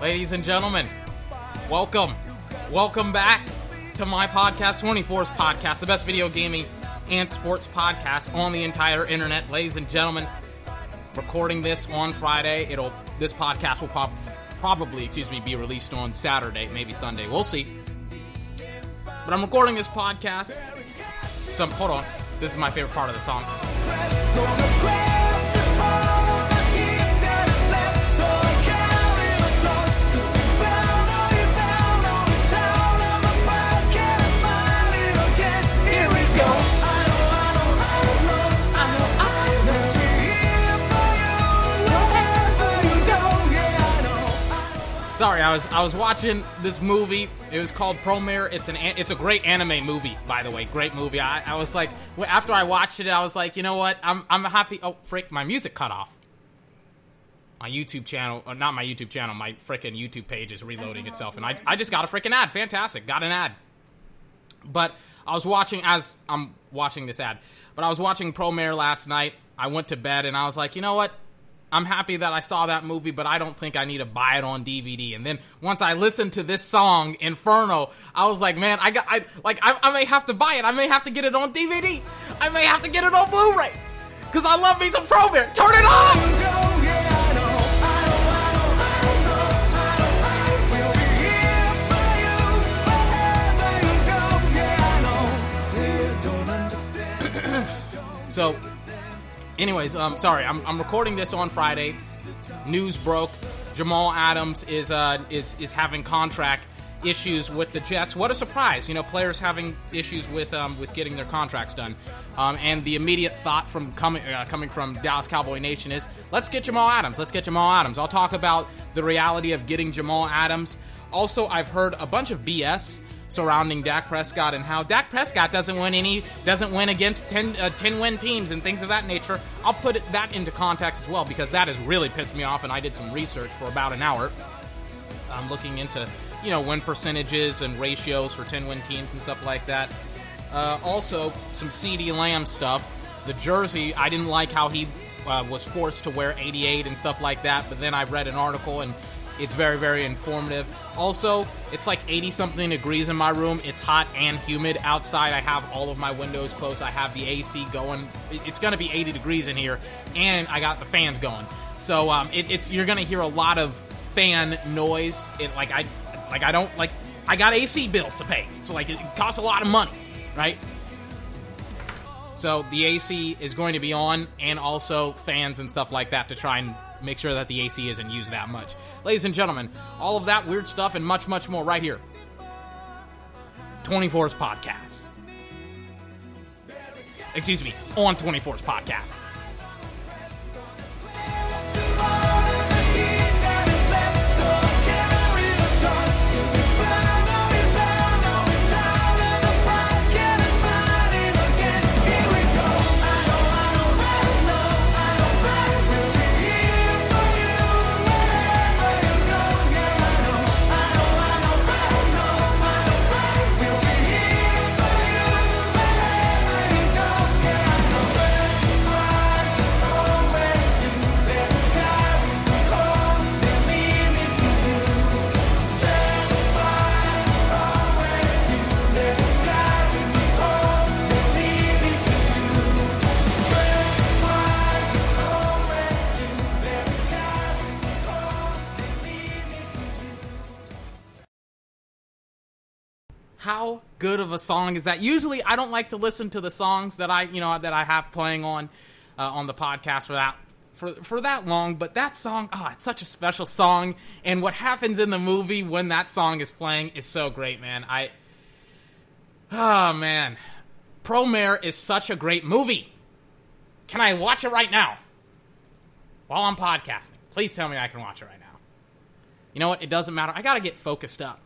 Ladies and gentlemen, welcome. Welcome back to my podcast, 24's podcast, the best video gaming and sports podcast on the entire internet. Ladies and gentlemen, recording this on Friday. It'll this podcast will pop, probably, excuse me, be released on Saturday, maybe Sunday. We'll see. But I'm recording this podcast. Some hold on. This is my favorite part of the song. Sorry, I was I was watching this movie. It was called Promare. It's an it's a great anime movie, by the way. Great movie. I, I was like, after I watched it, I was like, you know what? I'm I'm happy. Oh, frick, my music cut off. My YouTube channel, or not my YouTube channel, my freaking YouTube page is reloading itself, and I I just got a freaking ad. Fantastic, got an ad. But I was watching as I'm watching this ad. But I was watching Promare last night. I went to bed and I was like, you know what? I'm happy that I saw that movie, but I don't think I need to buy it on DVD. And then once I listened to this song, Inferno, I was like, man, I got, I like, I, I may have to buy it. I may have to get it on DVD. I may have to get it on Blu-ray because I love me some Promare. Turn it understand. So, anyways, um, sorry, I'm, I'm recording this on Friday. News broke. Jamal Adams is uh is is having contract issues with the Jets. What a surprise! You know, players having issues with um with getting their contracts done. Um, and the immediate thought from coming uh, coming from Dallas Cowboy Nation is let's get Jamal Adams. Let's get Jamal Adams. I'll talk about the reality of getting Jamal Adams. Also, I've heard a bunch of BS surrounding Dak Prescott and how Dak Prescott doesn't win any doesn't win against 10, uh, 10 win teams and things of that nature. I'll put that into context as well because that has really pissed me off and I did some research for about an hour. I'm looking into you know win percentages and ratios for 10 win teams and stuff like that. Uh, also, some CeeDee Lamb stuff. The jersey, I didn't like how he uh, was forced to wear 88 and stuff like that, but then I read an article and it's very, very informative. Also, it's like 80 something degrees in my room. It's hot and humid outside. I have all of my windows closed. I have the AC going. It's going to be 80 degrees in here, and I got the fans going. So um, it, it's you're going to hear a lot of fan noise. It like I like I don't like I got AC bills to pay. So like it costs a lot of money, right? So the AC is going to be on, and also fans and stuff like that to try and make sure that the AC isn't used that much. Ladies and gentlemen, all of that weird stuff and much, much more right here. 24's podcast. Excuse me, on 24's podcast. Good of a song is that? Usually, I don't like to listen to the songs that I, you know, that I have playing on uh, on the podcast for that for for that long. But that song, oh, it's such a special song, and what happens in the movie when that song is playing is so great, man. I, oh man, Promare is such a great movie. Can I watch it right now while I'm podcasting? Please tell me I can watch it right now. You know what? It doesn't matter. I got to get focused up.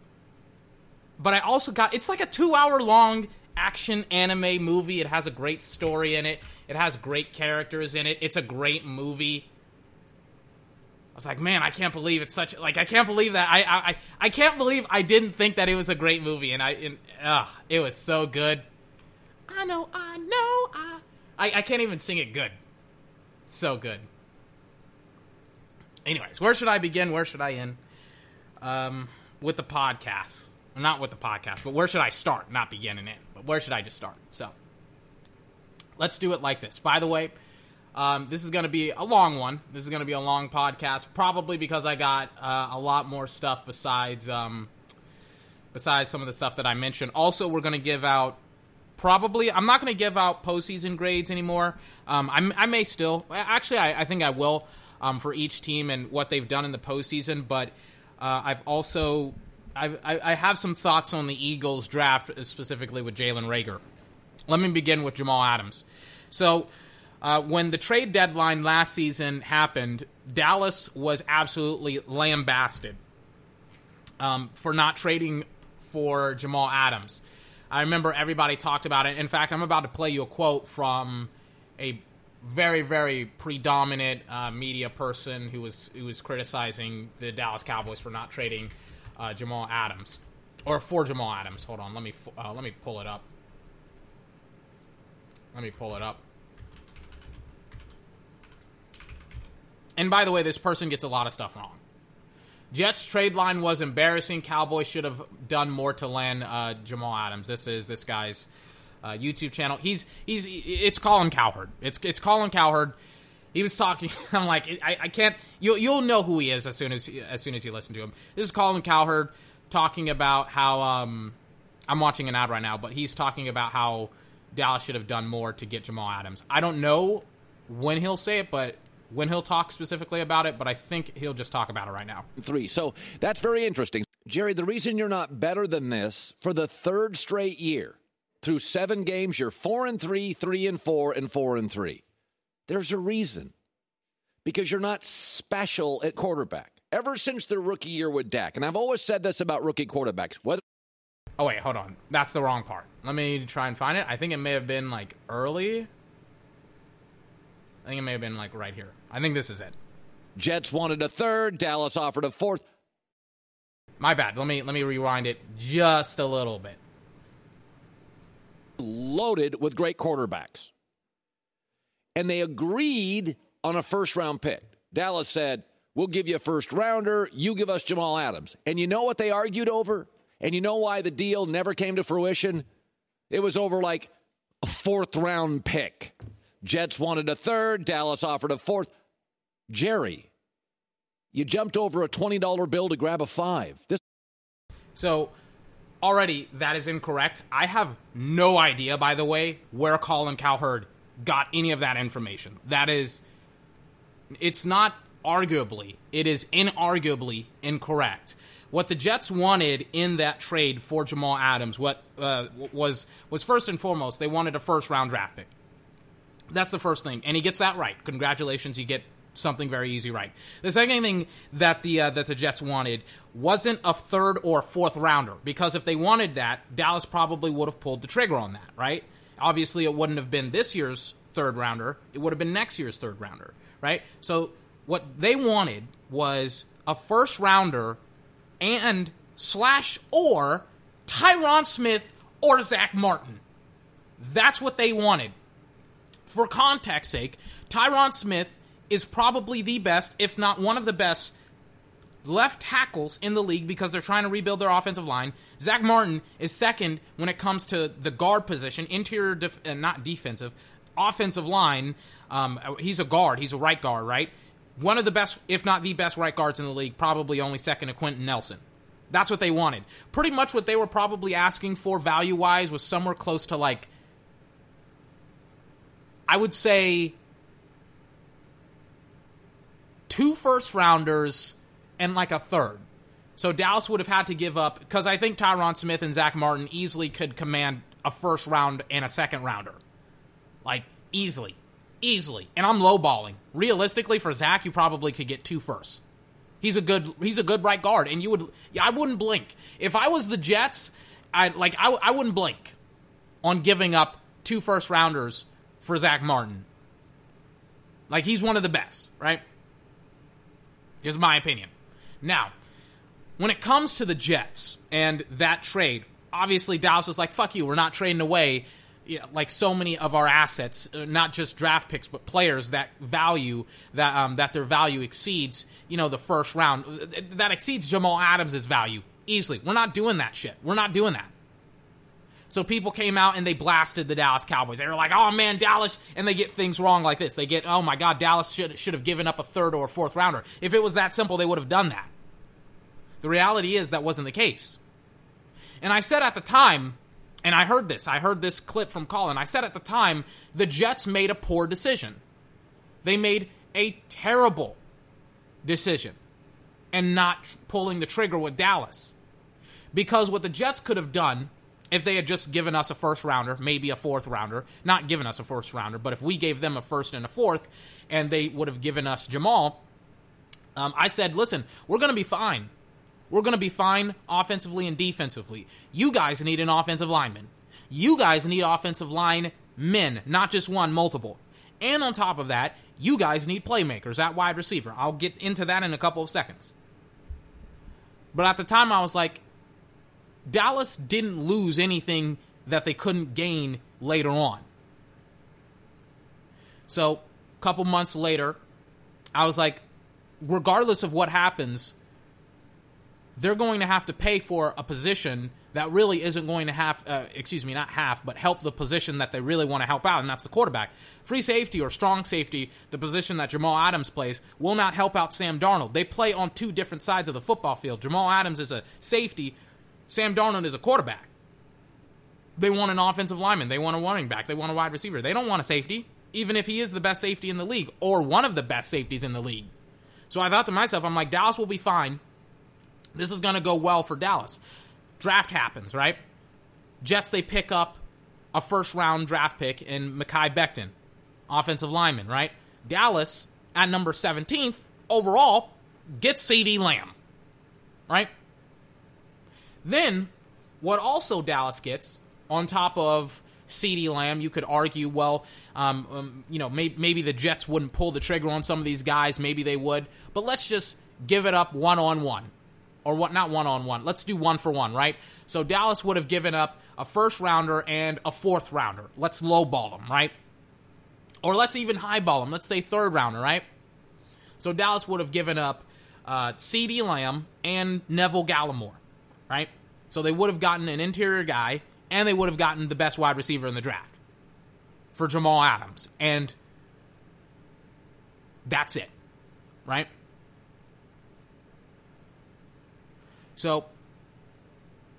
But I also got it's like a 2-hour long action anime movie. It has a great story in it. It has great characters in it. It's a great movie. I was like, man, I can't believe it's such like I can't believe that I I I can't believe I didn't think that it was a great movie and I and, ugh, it was so good. I know, I know, I. I, I can't even sing it good. So good. Anyways, where should I begin? Where should I end? Um, with the podcast. Not with the podcast, but where should I start? Not begin and end, but where should I just start? So, let's do it like this. By the way, um, this is going to be a long one. This is going to be a long podcast, probably because I got uh, a lot more stuff besides um, besides some of the stuff that I mentioned. Also, we're going to give out probably. I'm not going to give out postseason grades anymore. Um, I may still. Actually, I, I think I will um, for each team and what they've done in the postseason. But uh, I've also I, I have some thoughts on the Eagles draft specifically with Jalen Reagor. Let me begin with Jamal Adams. So. Uh, when the trade deadline last season happened, Dallas was absolutely lambasted um, for not trading for Jamal Adams. I remember everybody talked about it. In fact, I'm about to play you a quote from a very, very predominant uh, media person who was who was criticizing the Dallas Cowboys for not trading uh, Jamal Adams or for Jamal Adams. Hold on, let me uh, let me pull it up. Let me pull it up. And by the way, this person gets a lot of stuff wrong. Jets trade line was embarrassing. Cowboys should have done more to land uh, Jamal Adams. This is this guy's uh, YouTube channel. He's he's it's Colin Cowherd. It's it's Colin Cowherd. He was talking. I'm like I, I can't. You'll you'll know who he is as soon as as soon as you listen to him. This is Colin Cowherd talking about how um I'm watching an ad right now, but he's talking about how Dallas should have done more to get Jamal Adams. I don't know when he'll say it, but when he'll talk specifically about it, but I think he'll just talk about it right now. Three. So that's very interesting. Jerry, the reason you're not better than this for the third straight year, through seven games, you're four and three, three and four, and four and three. There's a reason. Because you're not special at quarterback. Ever since the rookie year with Dak, and I've always said this about rookie quarterbacks, whether Oh wait, hold on. That's the wrong part. Let me try and find it. I think it may have been like early. I think it may have been like right here. I think this is it. Jets wanted a third, Dallas offered a fourth. My bad. Let me let me rewind it just a little bit. Loaded with great quarterbacks. And they agreed on a first round pick. Dallas said, We'll give you a first rounder. You give us Jamal Adams. And you know what they argued over? And you know why the deal never came to fruition? It was over like a fourth round pick. Jets wanted a third. Dallas offered a fourth. Jerry, you jumped over a $20 bill to grab a five. This So already that is incorrect. I have no idea, by the way, where Colin Cowherd got any of that information. That is, it's not arguably, it is inarguably incorrect. What the Jets wanted in that trade for Jamal Adams, what uh, was was first and foremost, they wanted a first round draft pick. That's the first thing, and he gets that right. Congratulations, you get something very easy right. The second thing that the uh, that the Jets wanted wasn't a third or fourth rounder because if they wanted that, Dallas probably would have pulled the trigger on that, right? Obviously, it wouldn't have been this year's third rounder; it would have been next year's third rounder, right? So what they wanted was a first rounder and slash or Tyron Smith or Zack Martin. That's what they wanted. For context sake, Tyron Smith is probably the best, if not one of the best, left tackles in the league because they're trying to rebuild their offensive line. Zack Martin is second when it comes to the guard position, interior, def- uh, not defensive, offensive line. Um, he's a guard. He's a right guard, right? One of the best, if not the best, right guards in the league. Probably only second to Quenton Nelson. That's what they wanted. Pretty much what they were probably asking for value wise was somewhere close to like, I would say, two first rounders and like a third. So Dallas would have had to give up because I think Tyron Smith and Zack Martin easily could command a first round and a second rounder, like easily, easily. And I'm lowballing. Realistically, for Zack, you probably could get two firsts. He's a good he's a good right guard, and you would I wouldn't blink if I was the Jets. I like I, I wouldn't blink on giving up two first rounders for Zack Martin. Like he's one of the best, right? Is my opinion. Now, when it comes to the Jets and that trade, obviously Dallas was like, fuck you, we're not trading away yeah, like so many of our assets, uh, not just draft picks, but players that value that um, that their value exceeds, you know, the first round. Uh, That exceeds Jamal Adams' value easily. We're not doing that shit. We're not doing that. So people came out and they blasted the Dallas Cowboys. They were like, "Oh man, Dallas," and they get things wrong like this. They get, "Oh my God, Dallas should should have given up a third or a fourth rounder." If it was that simple, they would have done that. The reality is that wasn't the case. And I said at the time, and I heard this, I heard this clip from Colin. I said at the time, the Jets made a poor decision. They made a terrible decision and not pulling the trigger with Dallas. Because what the Jets could have done if they had just given us a first rounder, maybe a fourth rounder, not given us a first rounder, but if we gave them a first and a fourth and they would have given us Jamal, um, I said, listen, we're going to be fine. We're going to be fine offensively and defensively. You guys need an offensive lineman. You guys need offensive line men, not just one, multiple. And on top of that, you guys need playmakers at wide receiver. I'll get into that in a couple of seconds. But at the time, I was like, Dallas didn't lose anything that they couldn't gain later on. So, a couple months later, I was like, regardless of what happens, they're going to have to pay for a position that really isn't going to have, uh, excuse me, not half, but help the position that they really want to help out, and that's the quarterback. Free safety or strong safety, the position that Jamal Adams plays, will not help out Sam Darnold. They play on two different sides of the football field. Jamal Adams is a safety, Sam Darnold is a quarterback. They want an offensive lineman, they want a running back, they want a wide receiver. They don't want a safety, even if he is the best safety in the league or one of the best safeties in the league. So I thought to myself, I'm like, Dallas will be fine. This is going to go well for Dallas. Draft happens, right? Jets, they pick up a first round draft pick in Mekhi Becton, offensive lineman, right? Dallas, at number 17th overall, gets CeeDee Lamb, right? Then, what also Dallas gets, on top of CeeDee Lamb, you could argue, well, um, um, you know, may- maybe the Jets wouldn't pull the trigger on some of these guys. Maybe they would. But let's just give it up one on one or what not one on one. Let's do one for one, right? So Dallas would have given up a first rounder and a fourth rounder. Let's lowball them, right? Or let's even highball them. Let's say third rounder, right? So Dallas would have given up uh, CeeDee Lamb and Neville Gallimore, right? So they would have gotten an interior guy and they would have gotten the best wide receiver in the draft for Jamal Adams. And that's it, right? So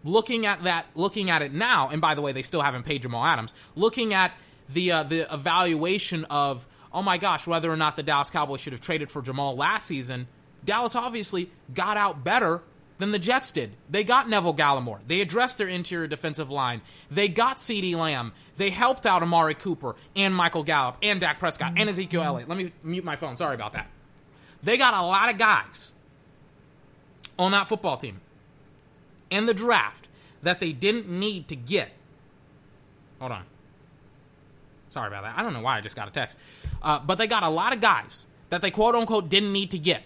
looking at that, looking at it now, and by the way, they still haven't paid Jamal Adams. Looking at the uh, the evaluation of oh my gosh, whether or not the Dallas Cowboys should have traded for Jamal last season, Dallas obviously got out better than the Jets did. They got Neville Gallimore. They addressed their interior defensive line. They got CeeDee Lamb. They helped out Amari Cooper and Michael Gallup and Dak Prescott and Ezekiel Elliott. Let me mute my phone. Sorry about that. They got a lot of guys on that football team in the draft that they didn't need to get. Hold on. Sorry about that. I don't know why I just got a text. Uh, but they got a lot of guys that they quote unquote didn't need to get.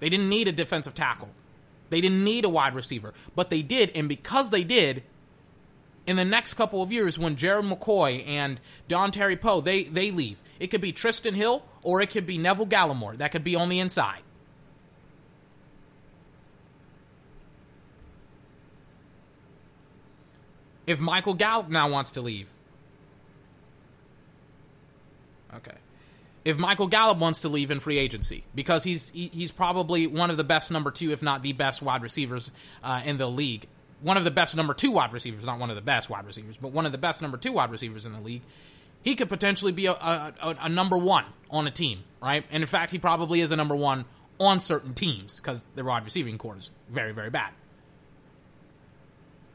They didn't need a defensive tackle. They didn't need a wide receiver. But they did, and because they did, in the next couple of years, when Gerald McCoy and Dontari Poe they they leave, it could be Trysten Hill or it could be Neville Gallimore. That could be on the inside. If Michael Gallup now wants to leave, okay. If Michael Gallup wants to leave in free agency because he's he, he's probably one of the best number two, if not the best wide receivers uh, in the league. One of the best number two wide receivers, not one of the best wide receivers, but one of the best number two wide receivers in the league. He could potentially be a, a, a, number one on a team, right? And in fact, he probably is a number one on certain teams because their wide receiving corps is very, very bad.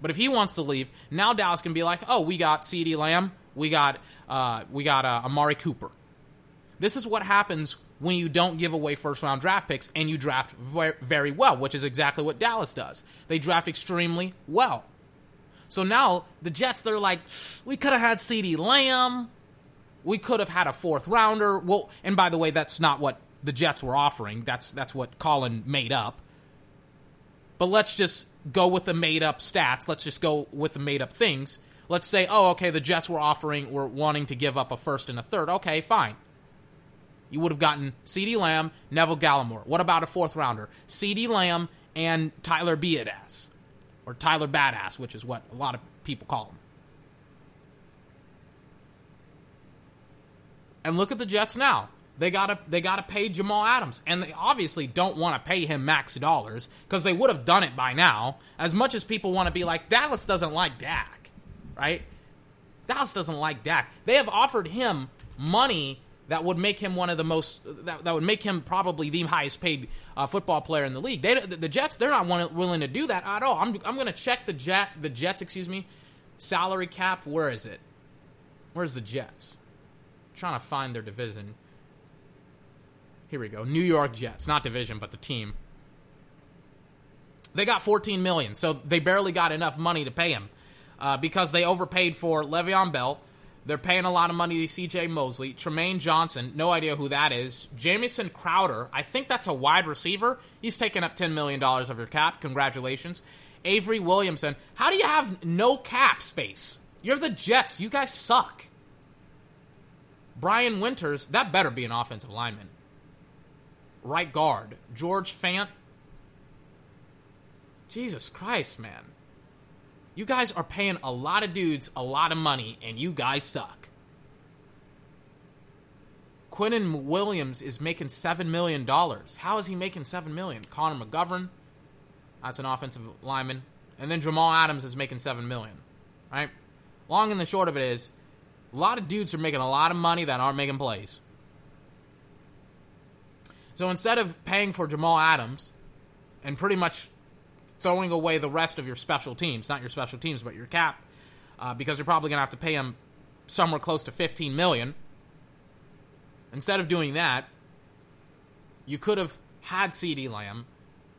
But if he wants to leave, now Dallas can be like, oh, we got CeeDee Lamb, we got uh, we got uh, Amari Cooper. This is what happens when you don't give away first round draft picks and you draft very, well, which is exactly what Dallas does. They draft extremely well. So now the Jets, they're like, we could have had CeeDee Lamb. We could have had a fourth rounder. Well, and by the way, that's not what the Jets were offering. That's that's what Colin made up. But let's just go with the made up stats. Let's just go with the made up things. Let's say, oh, okay, the Jets were offering, were wanting to give up a first and a third. Okay, fine. You would have gotten CeeDee Lamb, Neville Gallimore. What about a fourth rounder? CeeDee Lamb and Tyler Biadasz. Or Tyler Badass, which is what a lot of people call him. And look at the Jets now. They gotta they gotta pay Jamal Adams, and they obviously don't want to pay him max dollars because they would have done it by now. As much as people want to be like Dallas doesn't like Dak, right? Dallas doesn't like Dak. They have offered him money that would make him one of the most that, that would make him probably the highest paid uh, football player in the league. They, the, the Jets they're not willing to do that at all. I'm I'm gonna check the Jet the Jets excuse me salary cap. Where is it? Where's the Jets? trying to find their division. Here we go. New York Jets, not division, but the team. They got 14 million, so they barely got enough money to pay him uh, because they overpaid for Le'Veon Bell. They're paying a lot of money to C.J. Mosley, Trumaine Johnson, no idea who that is. Jamison Crowder, I think that's a wide receiver. He's taking up 10 million dollars of your cap. Congratulations, Avery Williamson. How do you have no cap space? You're the Jets. You guys suck. Brian Winters, that better be an offensive lineman. Right guard, George Fant. Jesus Christ, man. You guys are paying a lot of dudes a lot of money, and you guys suck. Quinnen Williams is making $7 million. How is he making 7 million? Connor McGovern, that's an offensive lineman. And then Jamal Adams is making 7 million. Right? Long and the short of it is, a lot of dudes are making a lot of money that aren't making plays. So instead of paying for Jamal Adams and pretty much throwing away the rest of your special teams, not your special teams, but your cap, uh, because you're probably going to have to pay him somewhere close to 15 million. Instead of doing that, you could have had CeeDee Lamb,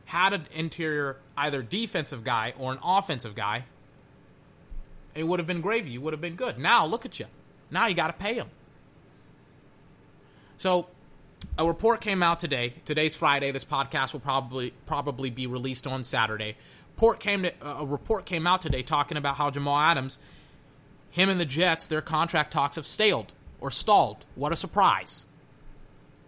had an interior either defensive guy or an offensive guy. It would have been gravy. You would have been good. Now look at you. Now you got to pay him. So a report came out today. Today's Friday. This podcast will probably probably be released on Saturday. Report came to, a report came out today talking about how Jamal Adams, him and the Jets, their contract talks have stalled or stalled. What a surprise!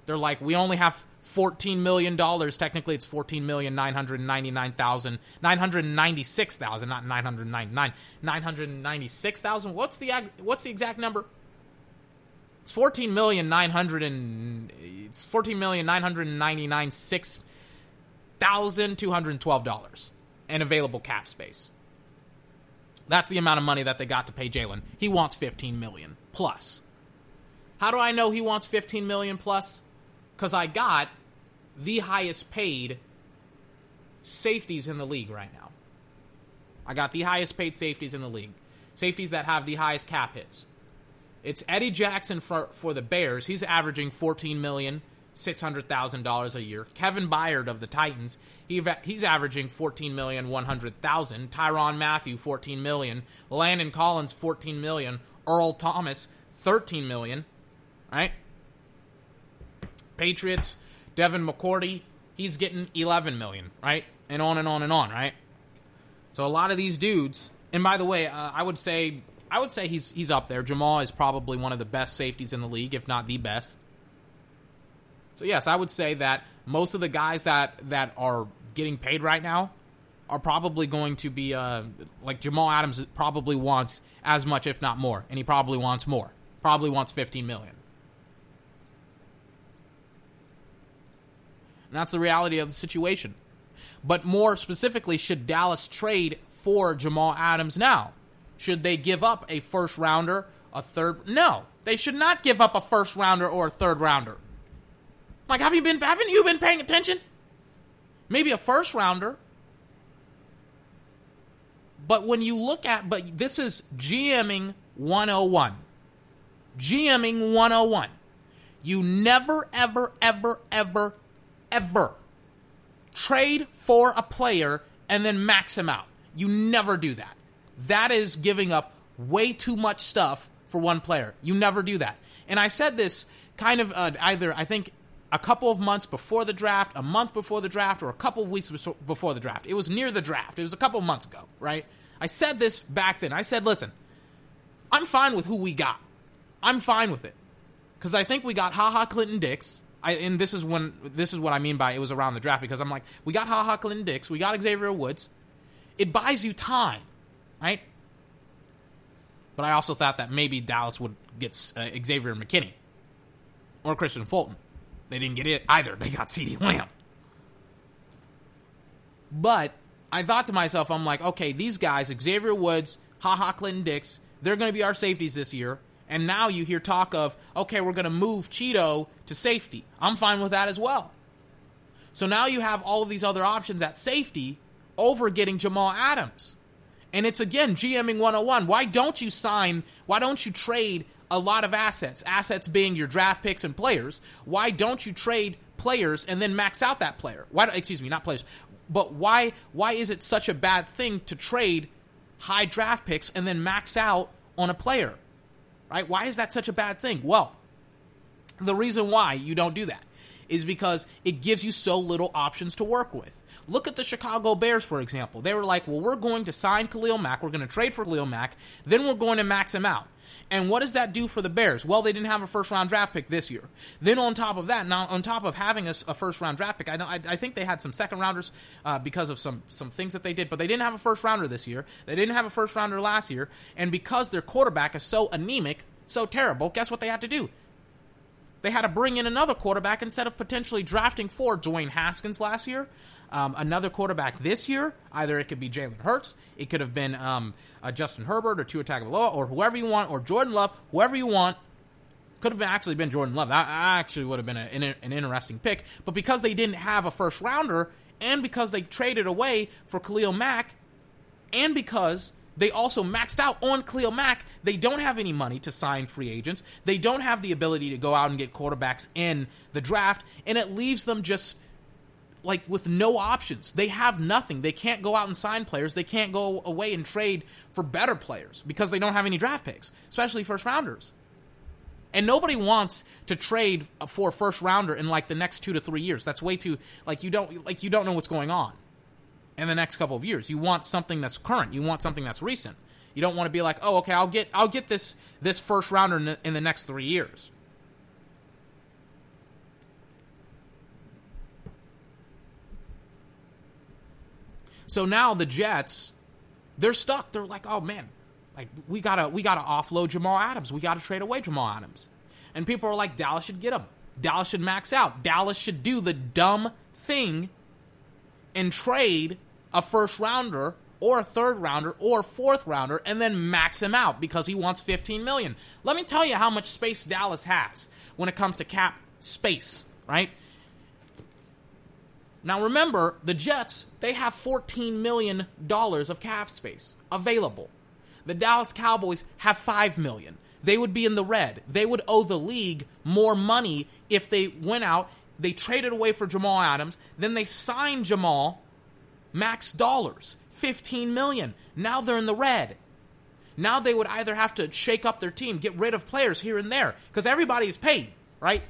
They're like, we only have fourteen million dollars. Technically, it's fourteen million nine hundred ninety nine thousand nine hundred ninety six thousand, not nine hundred ninety nine, nine hundred ninety six thousand. What's the what's the exact number? It's fourteen million nine hundred and it's fourteen million nine hundred ninety nine six thousand two hundred twelve dollars and available cap space. That's the amount of money that they got to pay Jalen. He wants fifteen million plus. How do I know he wants fifteen million plus? Because I got the highest paid safeties in the league right now. I got the highest paid safeties in the league. Safeties that have the highest cap hits. It's Eddie Jackson for for the Bears. He's averaging fourteen million six hundred thousand dollars a year. Kevin Byard of the Titans, he he's averaging fourteen million one hundred thousand. Tyrann Mathieu fourteen million. Landon Collins fourteen million. Earl Thomas thirteen million. Right. Patriots, Devin McCourty, he's getting eleven million. Right, and on and on and on. Right. So a lot of these dudes, and by the way, uh, I would say I would say he's he's up there. Jamal is probably one of the best safeties in the league, if not the best. So yes, I would say that most of the guys that that are getting paid right now are probably going to be uh, like Jamal Adams probably wants as much, if not more, and he probably wants more. Probably wants 15 million. And that's the reality of the situation. But more specifically, should Dallas trade for Jamal Adams now? Should they give up a first rounder, a third? No, they should not give up a first rounder or a third rounder. Like, have you been? Haven't you been paying attention? Maybe a first rounder. But when you look at, but this is GMing 101. GMing 101. You never, ever, ever, ever, ever trade for a player and then max him out. You never do that. That is giving up way too much stuff for one player. You never do that. And I said this kind of uh, either, I think, a couple of months before the draft, a month before the draft, or a couple of weeks before the draft. It was near the draft. It was a couple of months ago, right? I said this back then. I said, listen, I'm fine with who we got. I'm fine with it because I think we got Ha Ha Clinton-Dix. I, and this is when this is what I mean by it was around the draft because I'm like we got Ha Ha Clinton-Dix, we got Xavier Woods. It buys you time, right? But I also thought that maybe Dallas would get uh, Xavier McKinney or Kristian Fulton. They didn't get it either. They got CeeDee Lamb. But I thought to myself, I'm like, okay, these guys, Xavier Woods, Ha Ha Clinton-Dix, they're going to be our safeties this year. And now you hear talk of, okay, we're going to move Chido to safety. I'm fine with that as well. So now you have all of these other options at safety over getting Jamal Adams. And it's again GMing 101. Why don't you sign, why don't you trade a lot of assets? Assets being your draft picks and players. Why don't you trade players and then max out that player? Why excuse me, not players. But why why is it such a bad thing to trade high draft picks and then max out on a player? Right? Why is that such a bad thing? Well, the reason why you don't do that is because it gives you so little options to work with. Look at the Chicago Bears, for example. They were like, well, we're going to sign Khalil Mack, we're going to trade for Khalil Mack, then we're going to max him out. And what does that do for the Bears? Well, they didn't have a first round draft pick this year. Then on top of that, now on top of having a, a first round draft pick, I know I, I, think they had some second rounders uh, because of some some things that they did, but they didn't have a first rounder this year. They didn't have a first rounder last year, and because their quarterback is so anemic, so terrible, guess what they had to do? They had to bring in another quarterback instead of potentially drafting for Dwayne Haskins last year. Um, another quarterback this year, either it could be Jalen Hurts, it could have been um, uh, Justin Herbert or Tua Tagovailoa or whoever you want, or Jordan Love, whoever you want. Could have actually been Jordan Love. That actually would have been a, an, an interesting pick. But because they didn't have a first rounder, and because they traded away for Khalil Mack, and because they also maxed out on Khalil Mack. They don't have any money to sign free agents. They don't have the ability to go out and get quarterbacks in the draft, and it leaves them just like with no options. They have nothing. They can't go out and sign players. They can't go away and trade for better players because they don't have any draft picks, especially first rounders. And nobody wants to trade for a first rounder in like the next 2 to 3 years. That's way too like you don't like you don't know what's going on in the next couple of years. You want something that's current. You want something that's recent. You don't want to be like, "Oh, okay, I'll get I'll get this this first rounder in the, in the next 3 years." So now the Jets, they're stuck. They're like, oh man, like we gotta we gotta offload Jamal Adams. We gotta trade away Jamal Adams. And people are like, Dallas should get him. Dallas should max out. Dallas should do the dumb thing and trade a first rounder or a third rounder or fourth rounder and then max him out because he wants 15 million. Let me tell you how much space Dallas has when it comes to cap space, right? Now remember, the Jets, they have 14 million dollars of cap space available. The Dallas Cowboys have 5 million. They would be in the red. They would owe the league more money if they went out, they traded away for Jamal Adams, then they signed Jamal max dollars, 15 million. Now they're in the red. Now they would either have to shake up their team, get rid of players here and there because everybody is paid, right?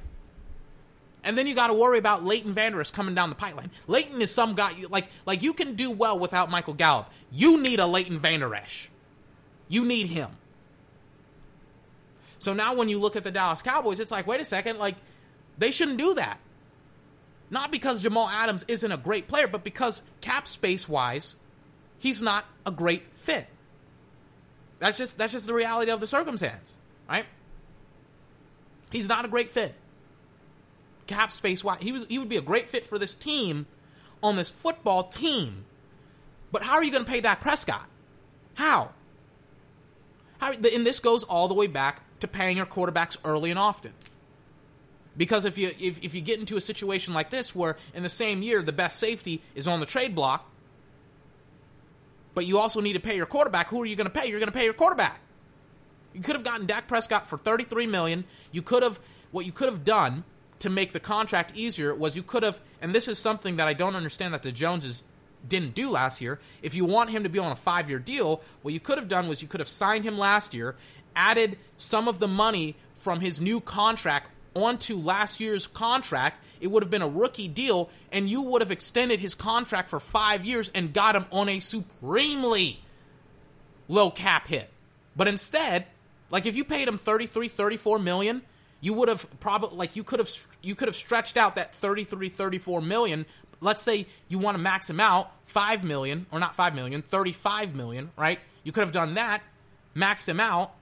And then you got to worry about Leighton Vander Esch coming down the pipeline. Leighton is some guy like like you can do well without Michael Gallup. You need a Leighton Vander Esch. You need him. So now when you look at the Dallas Cowboys, it's like, wait a second, like they shouldn't do that. Not because Jamal Adams isn't a great player, but because cap space wise, he's not a great fit. That's just that's just the reality of the circumstance, right? He's not a great fit cap space wise. He was he would be a great fit for this team on this football team. But how are you going to pay Dak Prescott? How? How and this goes all the way back to paying your quarterbacks early and often. Because if you if, if you get into a situation like this where in the same year the best safety is on the trade block, but you also need to pay your quarterback, who are you going to pay? You're going to pay your quarterback. You could have gotten Dak Prescott for 33 million. You could have what you could have done to make the contract easier was you could have, and this is something that I don't understand that the Joneses didn't do last year. If you want him to be on a five year deal, what you could have done was you could have signed him last year, added some of the money from his new contract onto last year's contract. It would have been a rookie deal, and you would have extended his contract for five years and got him on a supremely low cap hit. But instead, Like if you paid him 33, 34 million, you would have probably like you could have you could have stretched out that 33, 34 million. Let's say you want to max him out 5 million or not 5 million, 35 million, right? You could have done that, maxed him out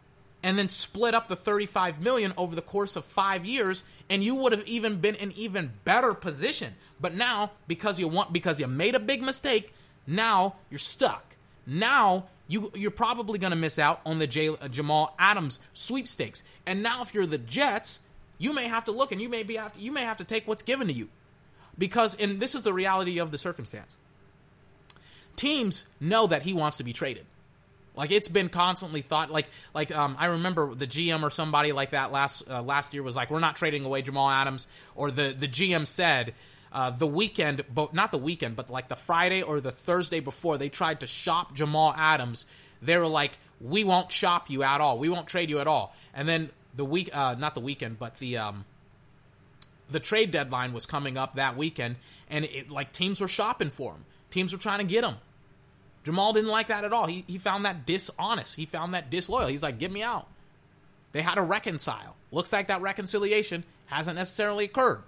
and then split up the 35 million over the course of 5 years and you would have even been in even better position. But now because you want because you made a big mistake, now you're stuck. Now you you're probably going to miss out on the J, uh, Jamal Adams sweepstakes. And now if you're the Jets, you may have to look and you may be to, you may have to take what's given to you. Because and this is the reality of the circumstance. Teams know that he wants to be traded. Like it's been constantly thought. Like like um, I remember the GM or somebody like that last uh, last year was like, we're not trading away Jamal Adams. Or the the GM said uh, the weekend, but not the weekend, but like the Friday or the Thursday before they tried to shop Jamal Adams. They were like, we won't shop you at all. We won't trade you at all. And then the week, uh, not the weekend, but the um, the trade deadline was coming up that weekend, and it like teams were shopping for him. Teams were trying to get him. Jamal didn't like that at all. He, he found that dishonest. He found that disloyal. He's like, get me out. They had to reconcile. Looks like that reconciliation hasn't necessarily occurred.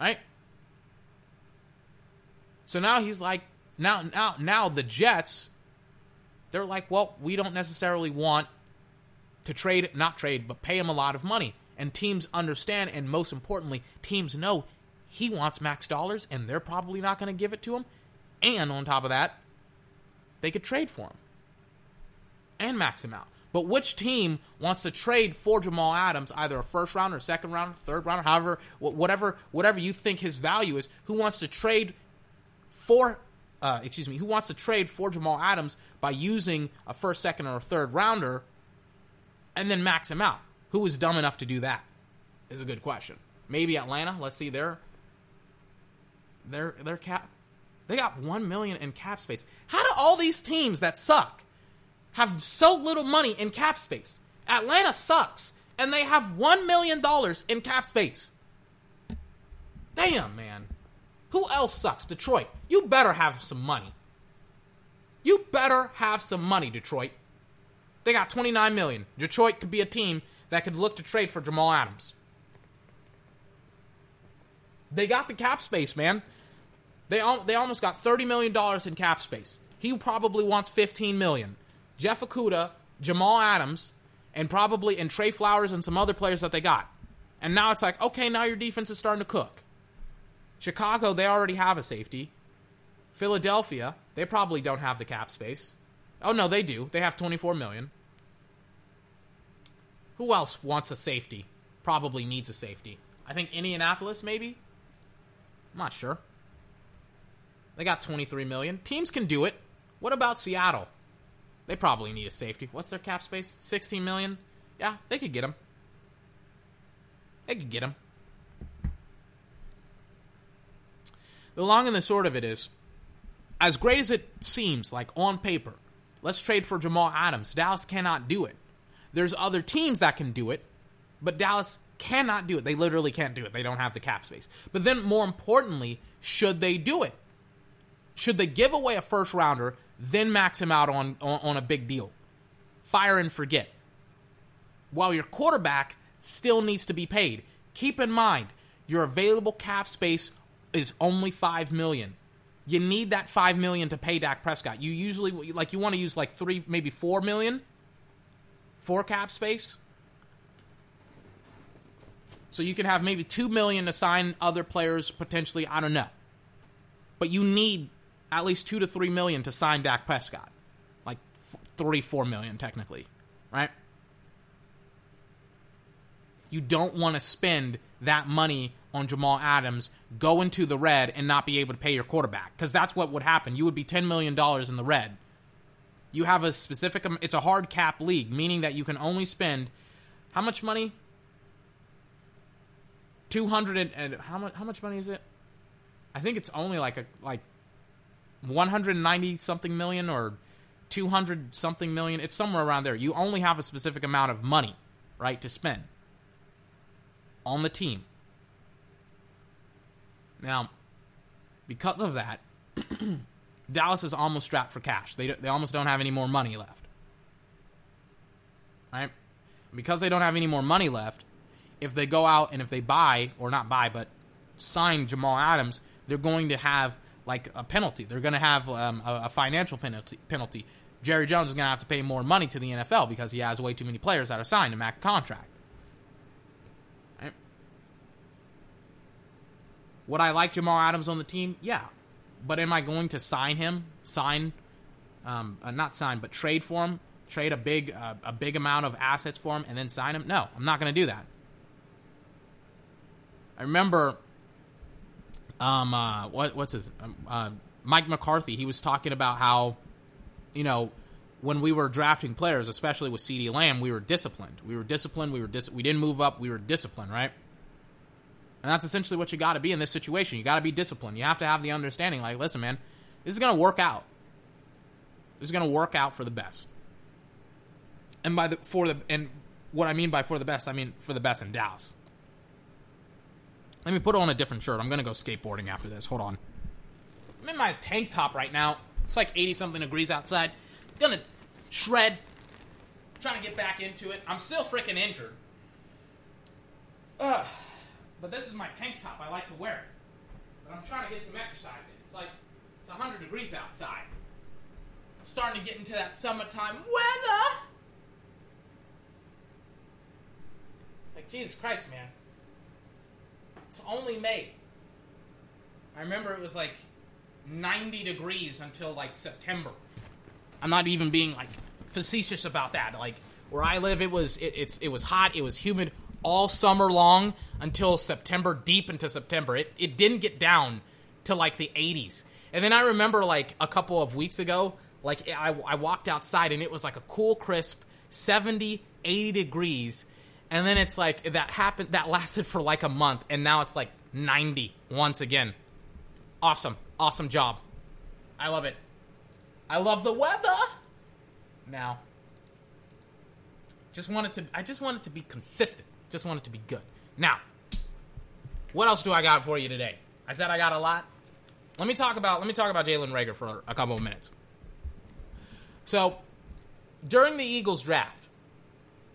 Right? So now he's like, now, now, now the Jets, they're like, well, we don't necessarily want to trade, not trade, but pay him a lot of money. And teams understand, and most importantly, teams know he wants max dollars, and they're probably not going to give it to him. And on top of that, they could trade for him and max him out. But which team wants to trade for Jamal Adams, either a first round or second round, third round, however, whatever, whatever you think his value is? Who wants to trade for, uh, excuse me, who wants to trade for Jamal Adams by using a first, second, or a third rounder, and then max him out? Who was dumb enough to do that? Is a good question. Maybe Atlanta. Let's see their their their cap they got 1 million in cap space. How do all these teams that suck have so little money in cap space? Atlanta sucks and they have 1 million dollars in cap space. Damn, man. Who else sucks? Detroit. You better have some money. You better have some money, Detroit. They got 29 million. Detroit could be a team that could look to trade for Jamal Adams. They got the cap space, man. They al- they almost got thirty million dollars in cap space. He probably wants fifteen million. Jeff Okudah, Jamal Adams, and probably and Trey Flowers and some other players that they got. And now it's like, okay, now your defense is starting to cook. Chicago, they already have a safety. Philadelphia, they probably don't have the cap space. Oh no, they do. They have twenty four million. Who else wants a safety? Probably needs a safety. I think Indianapolis, maybe. I'm not sure. They got 23 million. Teams can do it. What about Seattle? They probably need a safety. What's their cap space? 16 million? Yeah, they could get him. They could get him. The long and the short of it is, as great as it seems, like on paper, let's trade for Jamal Adams. Dallas cannot do it. There's other teams that can do it, but Dallas cannot do it. They literally can't do it. They don't have the cap space. But then, more importantly, should they do it? Should they give away a first rounder, then max him out on, on, on a big deal? Fire and forget. While your quarterback still needs to be paid. Keep in mind, your available cap space is only five million. You need that five million to pay Dak Prescott. You usually like you want to use like three, maybe four million for cap space. So you can have maybe two million to sign other players potentially. I don't know, but you need at least two to three million to sign Dak Prescott, like f- three, four million technically, right? You don't want to spend that money on Jamal Adams, go into the red, and not be able to pay your quarterback because that's what would happen. You would be ten million dollars in the red. You have a specific. Um, it's a hard cap league, meaning that you can only spend how much money? Two hundred and, and how much? How much money is it? I think it's only like a like 190 something million or 200 something million. It's somewhere around there. You only have a specific amount of money, right, to spend on the team. Now, because of that, Dallas is almost strapped for cash. They, they almost don't have any more money left. Right? because they don't have any more money left, if they go out and if they buy or not buy but sign Jamal Adams, they're going to have like a penalty. They're going to have um, a, a financial penalty. Penalty. Jerry Jones is going to have to pay more money to the NFL because he has way too many players that are signed to max contract. Would I like Jamal Adams on the team? Yeah, but am I going to sign him? Sign, um, uh, not sign, but trade for him? Trade a big, uh, a big amount of assets for him and then sign him? No, I'm not going to do that. I remember, um, uh, what, what's his, um, uh, Mike McCarthy. He was talking about how, you know, when we were drafting players, especially with CeeDee Lamb, we were disciplined. We were disciplined. We were dis- we didn't move up. We were disciplined, right? And that's essentially what you got to be in this situation. You got to be disciplined. You have to have the understanding, like, listen, man, this is going to work out. This is going to work out for the best. And by the for the and what I mean by for the best, I mean for the best in Dallas. Let me put on a different shirt. I'm going to go skateboarding after this. Hold on. I'm in my tank top right now. It's like 80 something degrees outside. I'm Gonna shred. Trying to get back into it. I'm still freaking injured. Ugh. But this is my tank top. I like to wear it. But I'm trying to get some exercise in. It's like it's 100 degrees outside. I'm starting to get into that summertime weather. Like Jesus Christ, man. It's only May. I remember it was like 90 degrees until like September. I'm not even being like facetious about that. Like where I live, it was it, it's it was hot, it was humid all summer long until September, deep into September. It it didn't get down to like the 80s. And then I remember like a couple of weeks ago, like I, I walked outside and it was like a cool, crisp 70, 80 degrees. And then it's like that happened, that lasted for like a month. And now it's like 90 once again. Awesome. Awesome job. I love it. I love the weather. Now, just want it to. I just want it to be consistent. Just want it to be good. Now, what else do I got for you today? I said I got a lot. Let me talk about. Let me talk about Jalen Reagor for a couple of minutes. So, during the Eagles draft,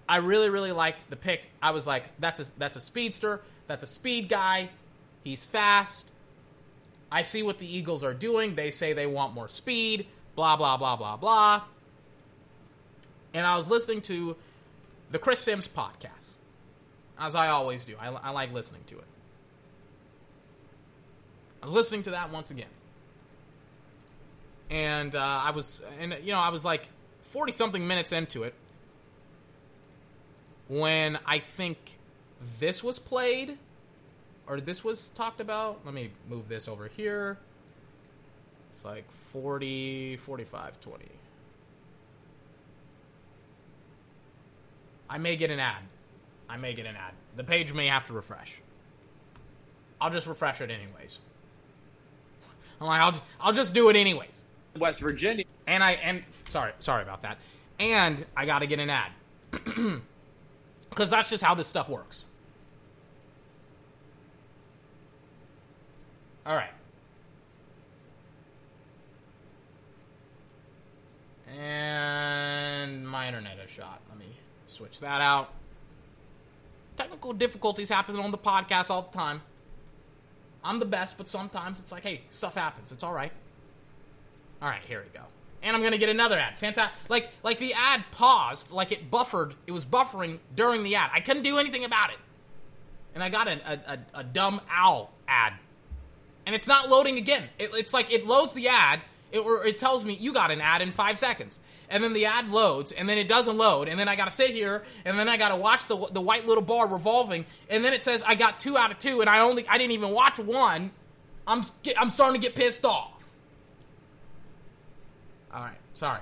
I really, really liked the pick. I was like, that's a that's a speedster. That's a speed guy. He's fast. I see what the Eagles are doing. They say they want more speed. Blah blah blah blah blah. And I was listening to the Chris Simms podcast, as I always do. I, I like listening to it. I was listening to that once again, and uh, I was, and you know, I was like forty something minutes into it when I think this was played or this was talked about. Let me move this over here. It's like 40, 45, 20. I may get an ad. I may get an ad. The page may have to refresh. I'll just refresh it anyways. I'm like, I'll, I'll just do it anyways. West Virginia. And I and sorry, sorry about that. And I got to get an ad. Cuz that's just how this stuff works. All right. And my internet is shot. Let me switch that out. Technical difficulties happen on the podcast all the time. I'm the best, but sometimes it's like, hey, stuff happens. It's all right. All right, here we go. And I'm gonna get another ad. Fantastic. Like, like the ad paused, like it buffered. It was buffering during the ad. I couldn't do anything about it. And I got a, a, a, a dumb owl ad and it's not loading again. It, it's like it loads the ad, it, or it tells me you got an ad in five seconds, and then the ad loads, and then it doesn't load, and then I gotta sit here, and then I gotta watch the the white little bar revolving, and then it says I got two out of two, and I only I didn't even watch one. I'm I'm starting to get pissed off. All right, sorry.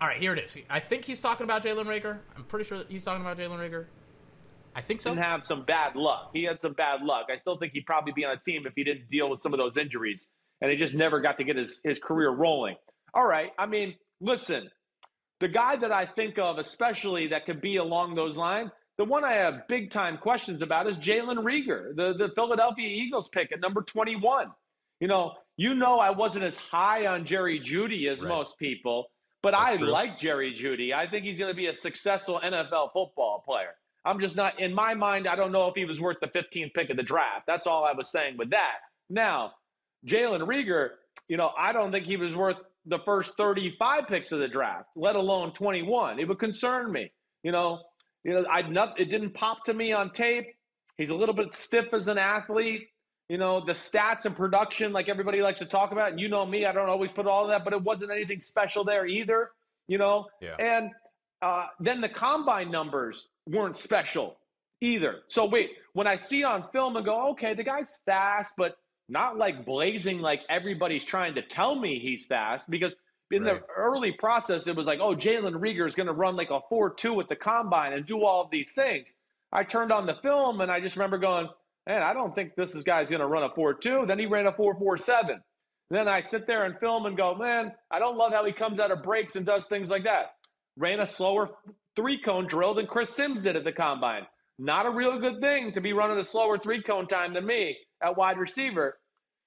All right, here it is. I think he's talking about Jalen Reagor. I'm pretty sure he's talking about Jalen Reagor. I think so. Have some bad luck. He had some bad luck. I still think he'd probably be on a team if he didn't deal with some of those injuries, and he just never got to get his, his career rolling. All right. I mean, listen, the guy that I think of, especially that could be along those lines, the one I have big time questions about is Jalen Reagor, the, the Philadelphia Eagles pick at number 21. You know, you know, I wasn't as high on Jerry Jeudy as Right. most people, But That's I true. like Jerry Jeudy. I think he's going to be a successful NFL football player. I'm just not, in my mind, I don't know if he was worth the 15th pick of the draft. That's all I was saying with that. Now, Jalen Reagor, you know, I don't think he was worth the first 35 picks of the draft, let alone 21. It would concern me. You know, you know, I not, it didn't pop to me on tape. He's a little bit stiff as an athlete. You know, the stats and production, like everybody likes to talk about, and you know me, I don't always put all of that, but it wasn't anything special there either. You know, Yeah. and uh, then the combine numbers weren't special either. So wait, when I see on film and go, okay, the guy's fast, but not like blazing like everybody's trying to tell me he's fast because in Right. the early process it was like, oh, Jalen Reagor is going to run like a four-two at the combine and do all of these things. I turned on the film and I just remember going, man, I don't think this guy's going to run a four-two. Then he ran a four-four-seven. Then I sit there and film and go, man, I don't love how he comes out of breaks and does things like that. Ran a slower three cone drill than Chris Simms did at the combine. Not a real good thing to be running a slower three cone time than me at wide receiver.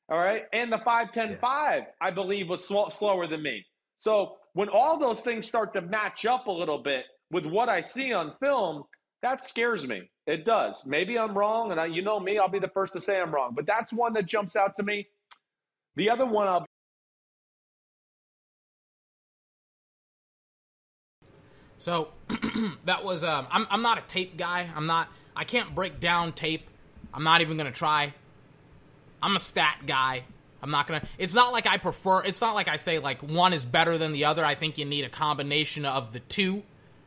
All right. And the 5'10 5, I believe, was sl- slower than me. So when all those things start to match up a little bit with what I see on film, that scares me. It does. Maybe I'm wrong. And I, you know me, I'll be the first to say I'm wrong. But that's one that jumps out to me. The other one I'll So that was um, I'm I'm not a tape guy. I'm not I can't break down tape. I'm not even gonna try. I'm a stat guy. I'm not gonna. It's not like I prefer. It's not like I say like one is better than the other. I think you need a combination of the two.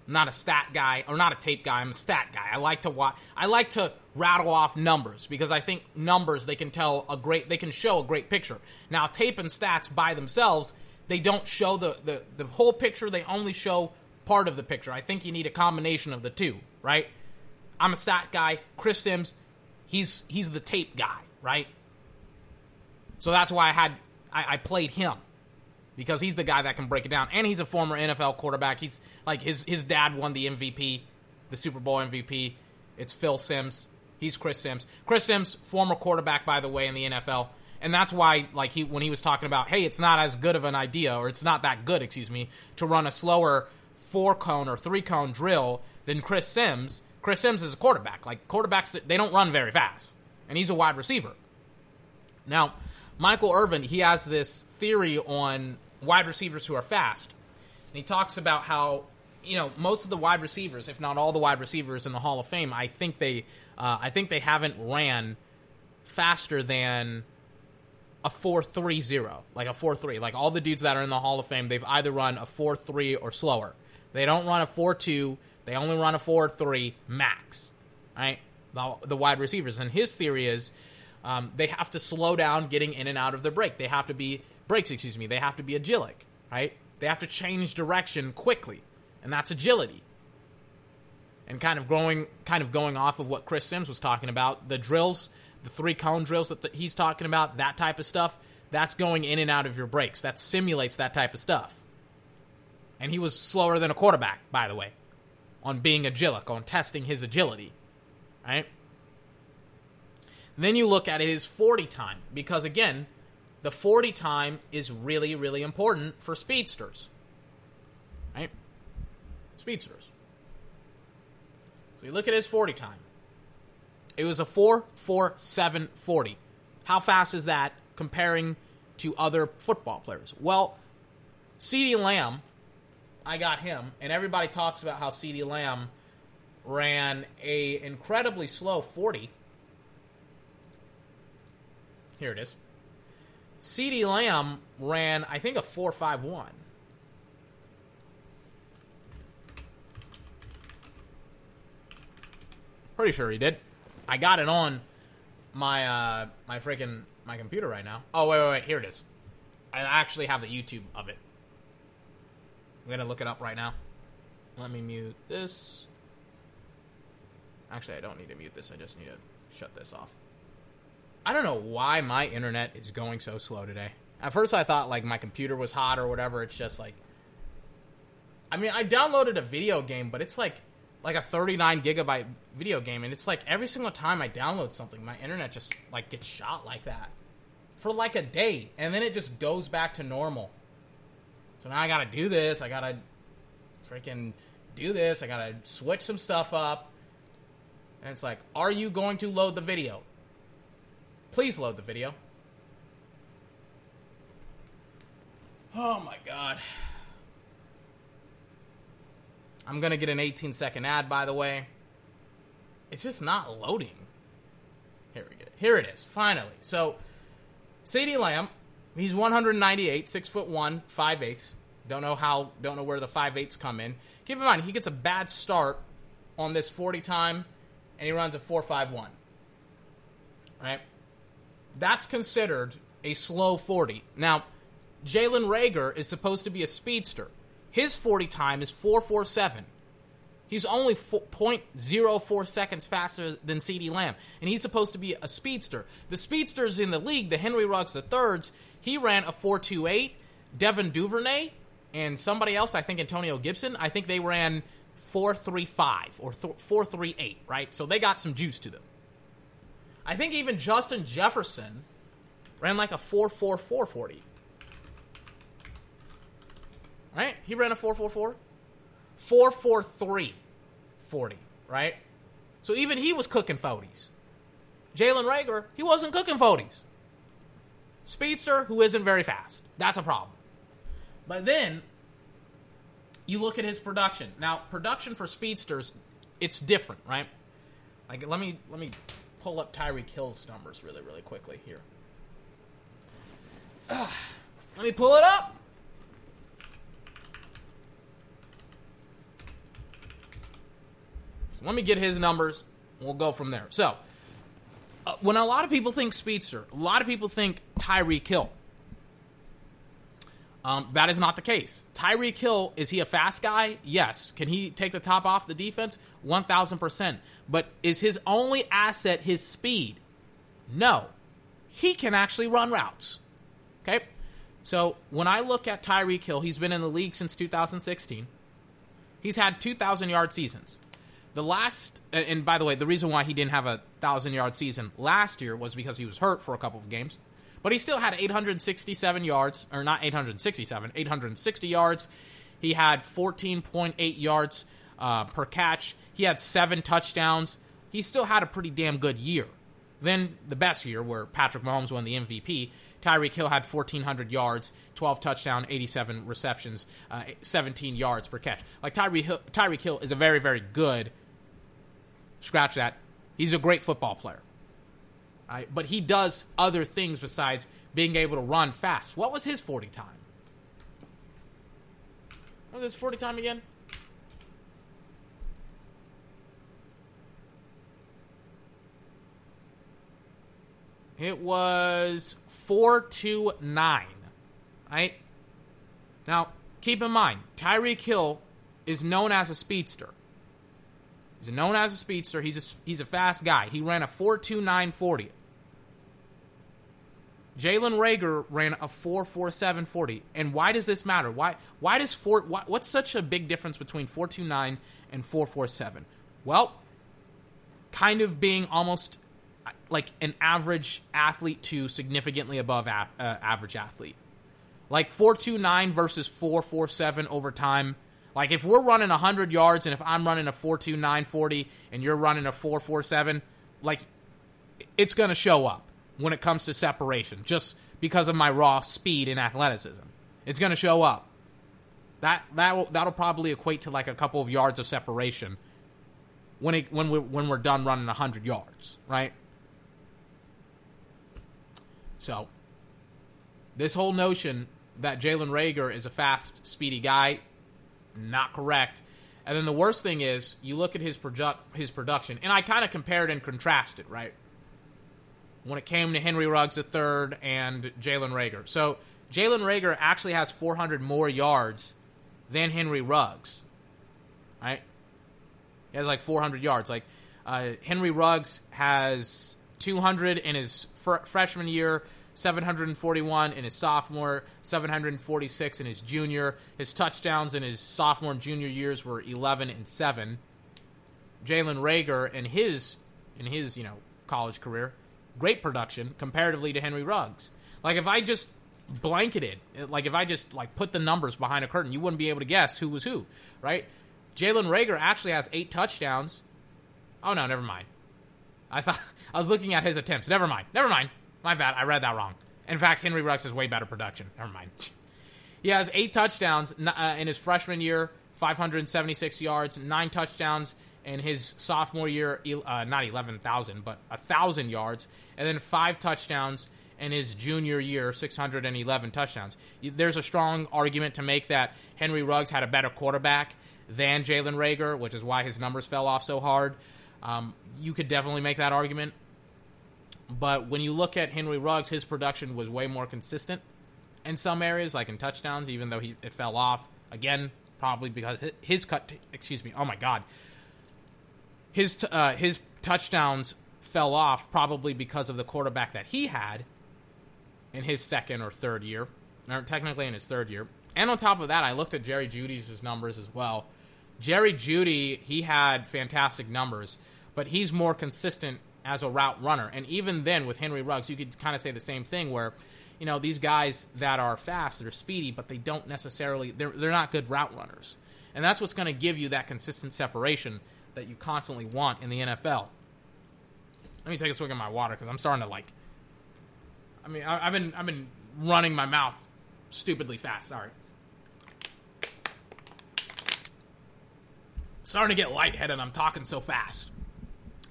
I'm not a stat guy or not a tape guy. I'm a stat guy. I like to watch. I like to rattle off numbers because I think numbers they can tell a great. They can show a great picture. Now tape and stats by themselves they don't show the the the whole picture. They only show part of the picture. I think you need a combination of the two. Right. I'm a stat guy. Chris Simms, he's he's the tape guy. Right. So that's why I had I, I played him because he's the guy that can break it down, and he's a former NFL quarterback. He's like his his dad won the MVP, the Super Bowl MVP. It's Phil Simms. He's Chris Simms. Chris Simms, former quarterback by the way in the NFL, and that's why like he when he was talking about hey, it's not as good of an idea or it's not that good, excuse me, to run a slower four cone or three cone drill than Chris Simms. Chris Simms is a quarterback. Like quarterbacks, they don't run very fast, and he's a wide receiver. Now, Michael Irvin, he has this theory on wide receivers who are fast. And he talks about how, you know, most of the wide receivers, if not all the wide receivers in the Hall of Fame, I think they uh, I think they haven't ran faster than a 4-3-0, like a 4-3. Like all the dudes that are in the Hall of Fame, they've either run a 4-3 or slower. They don't run a 4-2, they only run a 4-3 max. Right? The, the wide receivers. And his theory is um, they have to slow down getting in and out of their break. They have to be breaks, excuse me. They have to be agilic, right? They have to change direction quickly, and that's agility. And kind of growing, kind of going off of what Chris Simms was talking about, the drills, the three cone drills that the, he's talking about, that type of stuff. That's going in and out of your breaks. That simulates that type of stuff. And he was slower than a quarterback, by the way, on being agilic, on testing his agility, right? Then you look at his 40 time because again, the 40 time is really really important for speedsters. Right? Speedsters. So you look at his 40 time. It was a 4.47 40. How fast is that comparing to other football players? Well, CeeDee Lamb, I got him, and everybody talks about how CeeDee Lamb ran a incredibly slow 40 here it is. CeeDee Lamb ran, I think, a 4.51. Pretty sure he did. I got it on my uh my freaking my computer right now. Oh wait wait wait here it is. I actually have the YouTube of it. I'm gonna look it up right now. Let me mute this. Actually, I don't need to mute this. I just need to shut this off. I don't know why my internet is going so slow today. At first, I thought like my computer was hot or whatever. It's just like, I mean, I downloaded a video game, but it's like like a 39 gigabyte video game, and it's like every single time I download something, my internet just like gets shot like that for like a day, and then it just goes back to normal. So now I got to do this. I got to freaking do this. I got to switch some stuff up. And it's like, are you going to load the video? Please load the video. Oh my god. I'm going to get an 18 second ad, by the way. It's just not loading. Here we go. Here it is, finally. So, CeeDee Lamb, he's 198, six foot one, five eighths. Don't know how, don't know where the five eighths come in. Keep in mind, he gets a bad start on this 40 time, and he runs a 4.51. Right? That's considered a slow 40. Now, Jalen Reagor is supposed to be a speedster. His 40 time is 4.47. He's only 0.04 seconds faster than CeeDee Lamb, and he's supposed to be a speedster. The speedsters in the league, the Henry Ruggs the thirds, he ran a 4.28. Devin Duvernay and somebody else, I think Antonio Gibson, I think they ran 4.35 or 4.38, right? So they got some juice to them. I think even Justin Jefferson ran like a 4.44 40. Right? He ran a 4.44. 443 40, right? So even he was cooking 40s. Jalen Reagor, he wasn't cooking 40s. Speedster, who isn't very fast. That's a problem. But then you look at his production. Now, production for speedsters, it's different, right? Like let me let me pull up Tyreek Hill's numbers really, really quickly here. Let me pull it up. So let me get his numbers. We'll go from there. So, uh, when a lot of people think speedster, a lot of people think Tyreek Hill. Um, that is not the case. Tyreek Hill, is he a fast guy? Yes. Can he take the top off the defense? 1000%. But is his only asset his speed? No. He can actually run routes. Okay? So when I look at Tyreek Hill, he's been in the league since 2016. He's had 2,000 yard seasons. The last, and by the way, the reason why he didn't have a 1,000 yard season last year was because he was hurt for a couple of games. But he still had 867 yards, or not 867, 860 yards. He had 14.8 yards uh, per catch. He had seven touchdowns. He still had a pretty damn good year. Then the best year, where Patrick Mahomes won the MVP, Tyreek Hill had 1,400 yards, 12 touchdown, 87 receptions, uh, 17 yards per catch. Like Tyreek Hill, Tyreek Hill is a very, very good. Scratch that. He's a great football player. Right? But he does other things besides being able to run fast. What was his 40 time? What was his 40 time again? It was 429. Right? Now, keep in mind, Tyreek Hill is known as a speedster. He's known as a speedster. He's a, he's a fast guy. He ran a 4.2940. Jalen Reagor ran a 4.4740. And why does this matter? Why why does four why, what's such a big difference between 4.29 and 4.47? Well, kind of being almost like an average athlete to significantly above a, uh, average athlete. Like 4.29 versus 4.47 over time like if we're running 100 yards and if I'm running a 4.2940 and you're running a 4.47, like it's going to show up when it comes to separation just because of my raw speed and athleticism. It's going to show up. That that will, that'll probably equate to like a couple of yards of separation when it when we when we're done running 100 yards, right? So, this whole notion that Jalen Reagor is a fast, speedy guy not correct. And then the worst thing is, you look at his produ- his production, and I kind of compared and contrasted, right? When it came to Henry Ruggs III and Jalen Reagor. So Jalen Reagor actually has 400 more yards than Henry Ruggs, right? He has like 400 yards. Like uh, Henry Ruggs has 200 in his fr- freshman year, 741 in his sophomore, 746 in his junior. His touchdowns in his sophomore and junior years were 11 and 7. Jalen Reagor in his in his, you know, college career, great production comparatively to Henry Ruggs. Like if I just blanketed. Like if I just like put the numbers behind a curtain, you wouldn't be able to guess who was who, right? Jalen Reagor actually has eight touchdowns. Oh no, never mind. I thought I was looking at his attempts. Never mind. Never mind. My bad. I read that wrong. In fact, Henry Ruggs has way better production. Never mind. he has eight touchdowns uh, in his freshman year, 576 yards, nine touchdowns in his sophomore year, uh, not 11,000, but 1,000 yards, and then five touchdowns in his junior year, 611 touchdowns. There's a strong argument to make that Henry Ruggs had a better quarterback than Jalen Reagor, which is why his numbers fell off so hard. Um, you could definitely make that argument. But when you look at Henry Ruggs, his production was way more consistent in some areas, like in touchdowns, even though he it fell off again, probably because his cut. Excuse me. Oh my God. His uh, his touchdowns fell off probably because of the quarterback that he had in his second or third year, or technically in his third year. And on top of that, I looked at Jerry Jeudy's numbers as well. Jerry Jeudy, he had fantastic numbers, but he's more consistent as a route runner. And even then, with Henry Ruggs, you could kind of say the same thing where, you know, these guys that are fast, they're speedy, but they don't necessarily, they're, they're not good route runners. And that's what's going to give you that consistent separation that you constantly want in the NFL. Let me take a swig of my water because I'm starting to like. I mean, I, I've been I've been running my mouth stupidly fast. Sorry. Starting to get lightheaded. I'm talking so fast.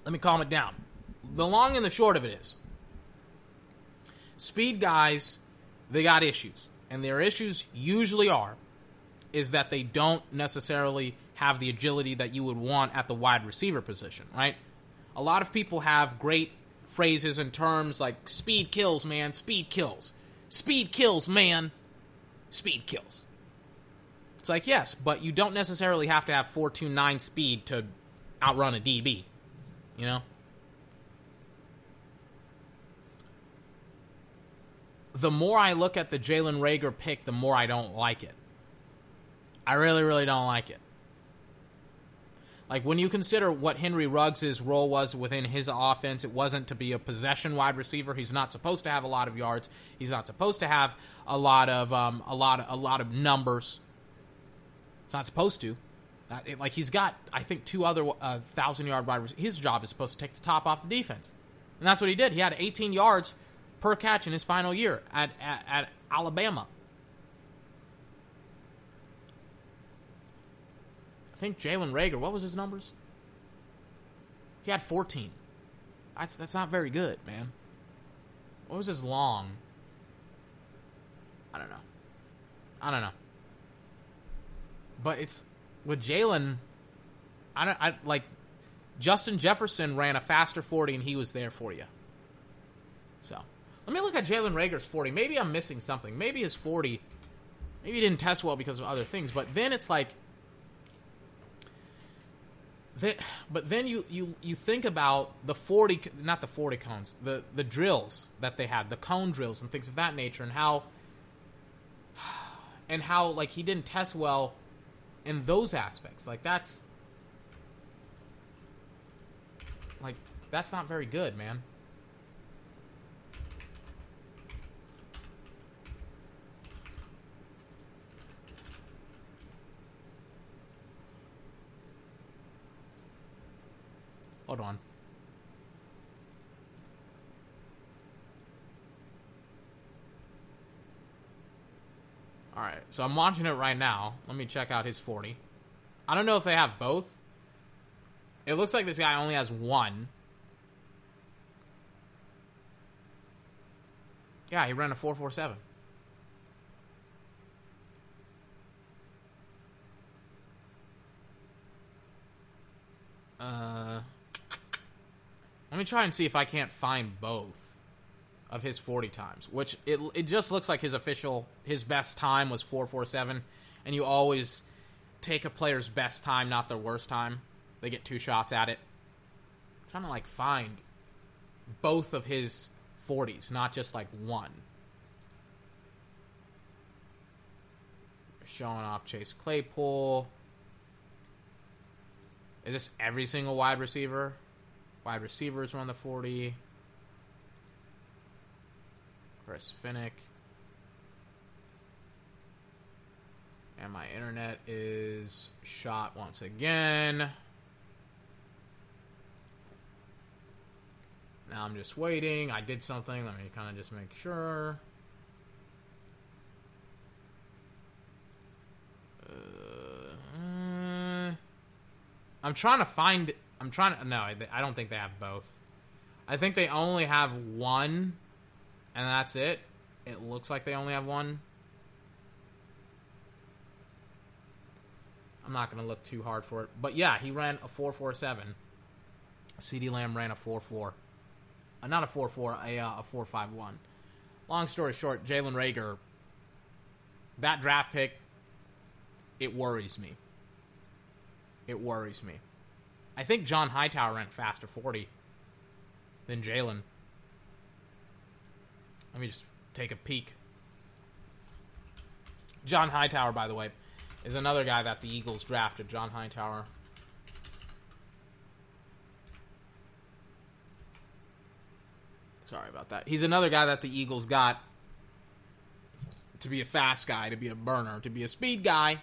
Let me calm it down. The long and the short of it is speed guys, they got issues. And their issues usually are is that they don't necessarily have the agility that you would want at the wide receiver position, right? A lot of people have great phrases and terms like speed kills, man, speed kills. Speed kills, man. Speed kills. It's like, yes, but you don't necessarily have to have 429 speed to outrun a DB. You know? The more I look at the Jalen Reagor pick, the more I don't like it. I really, really don't like it. Like when you consider what Henry Ruggs' role was within his offense, it wasn't to be a possession wide receiver. He's not supposed to have a lot of yards. He's not supposed to have a lot of um, a lot of, a lot of numbers. He's not supposed to. Like he's got, I think, two other uh, thousand yard wide. receivers. His job is supposed to take the top off the defense, and that's what he did. He had 18 yards per catch in his final year at, at, at Alabama. I think Jalen Reagor, what was his numbers? He had 14. That's that's not very good, man. What was his long? I don't know. I don't know. But it's with Jalen. I don't. I like Justin Jefferson ran a faster 40 and he was there for you. So let me look at Jalen Reagor's 40. Maybe I'm missing something. Maybe his 40. Maybe he didn't test well because of other things. But then it's like then, but then you, you, you think about the 40 not the 40 cones the, the drills that they had the cone drills and things of that nature and how and how like he didn't test well in those aspects like that's like that's not very good man Hold on. Alright, so I'm watching it right now. Let me check out his 40. I don't know if they have both. It looks like this guy only has one. Yeah, he ran a 447. Uh, let me try and see if I can't find both of his 40 times, which it, it just looks like his official, his best time was 447, and you always take a player's best time, not their worst time. They get two shots at it. I'm trying to like find both of his 40s, not just like one. Showing off Chase Claypool. Is this every single wide receiver? Wide receivers run the 40. Chris Finnick. And my internet is shot once again. Now I'm just waiting. I did something. Let me kind of just make sure. Uh, I'm trying to find. I'm trying to. No, I I don't think they have both. I think they only have one, and that's it. It looks like they only have one. I'm not going to look too hard for it. But yeah, he ran a 447. CeeDee Lamb ran a 4-4. Uh, not a 4-4, a, uh, a 4-5-1. Long story short, Jalen Reagor, that draft pick, it worries me. It worries me. I think John Hightower ran faster 40 than Jalen. Let me just take a peek. John Hightower, by the way, is another guy that the Eagles drafted. John Hightower. Sorry about that. He's another guy that the Eagles got to be a fast guy, to be a burner, to be a speed guy.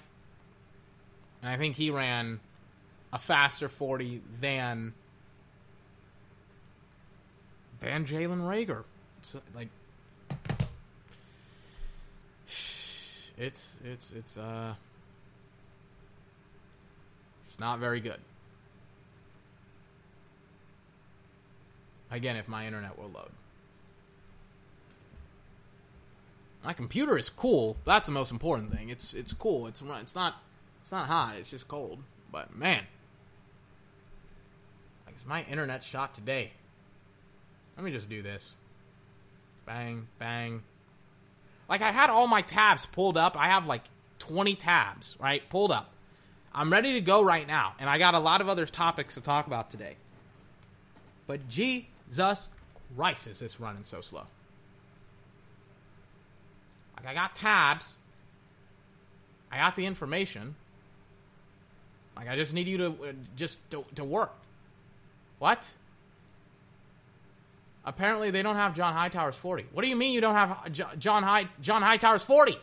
And I think he ran a faster 40 than than Jalen Reagor. So, like it's it's it's uh it's not very good. Again, if my internet will load. My computer is cool. That's the most important thing. It's it's cool. It's it's not it's not hot. It's just cold. But man, is my internet shot today? Let me just do this. Bang, bang. Like I had all my tabs pulled up. I have like 20 tabs, right? Pulled up. I'm ready to go right now, and I got a lot of other topics to talk about today. But Jesus Christ, is this running so slow? Like I got tabs. I got the information. Like I just need you to uh, just to, to work. What? Apparently they don't have John Hightower's 40. What do you mean you don't have John High John Hightower's 40?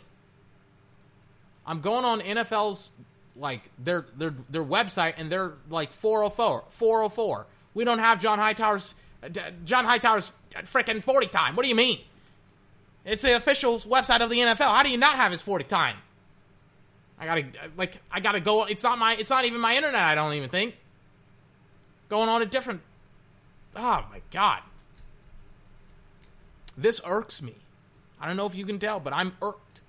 I'm going on NFL's like their their their website and they're like 404 404. We don't have John Hightower's uh, John Hightower's freaking 40 time. What do you mean? It's the official website of the NFL. How do you not have his 40 time? I gotta like I gotta go. It's not my. It's not even my internet. I don't even think. Going on a different. Oh my god. This irks me. I don't know if you can tell, but I'm irked.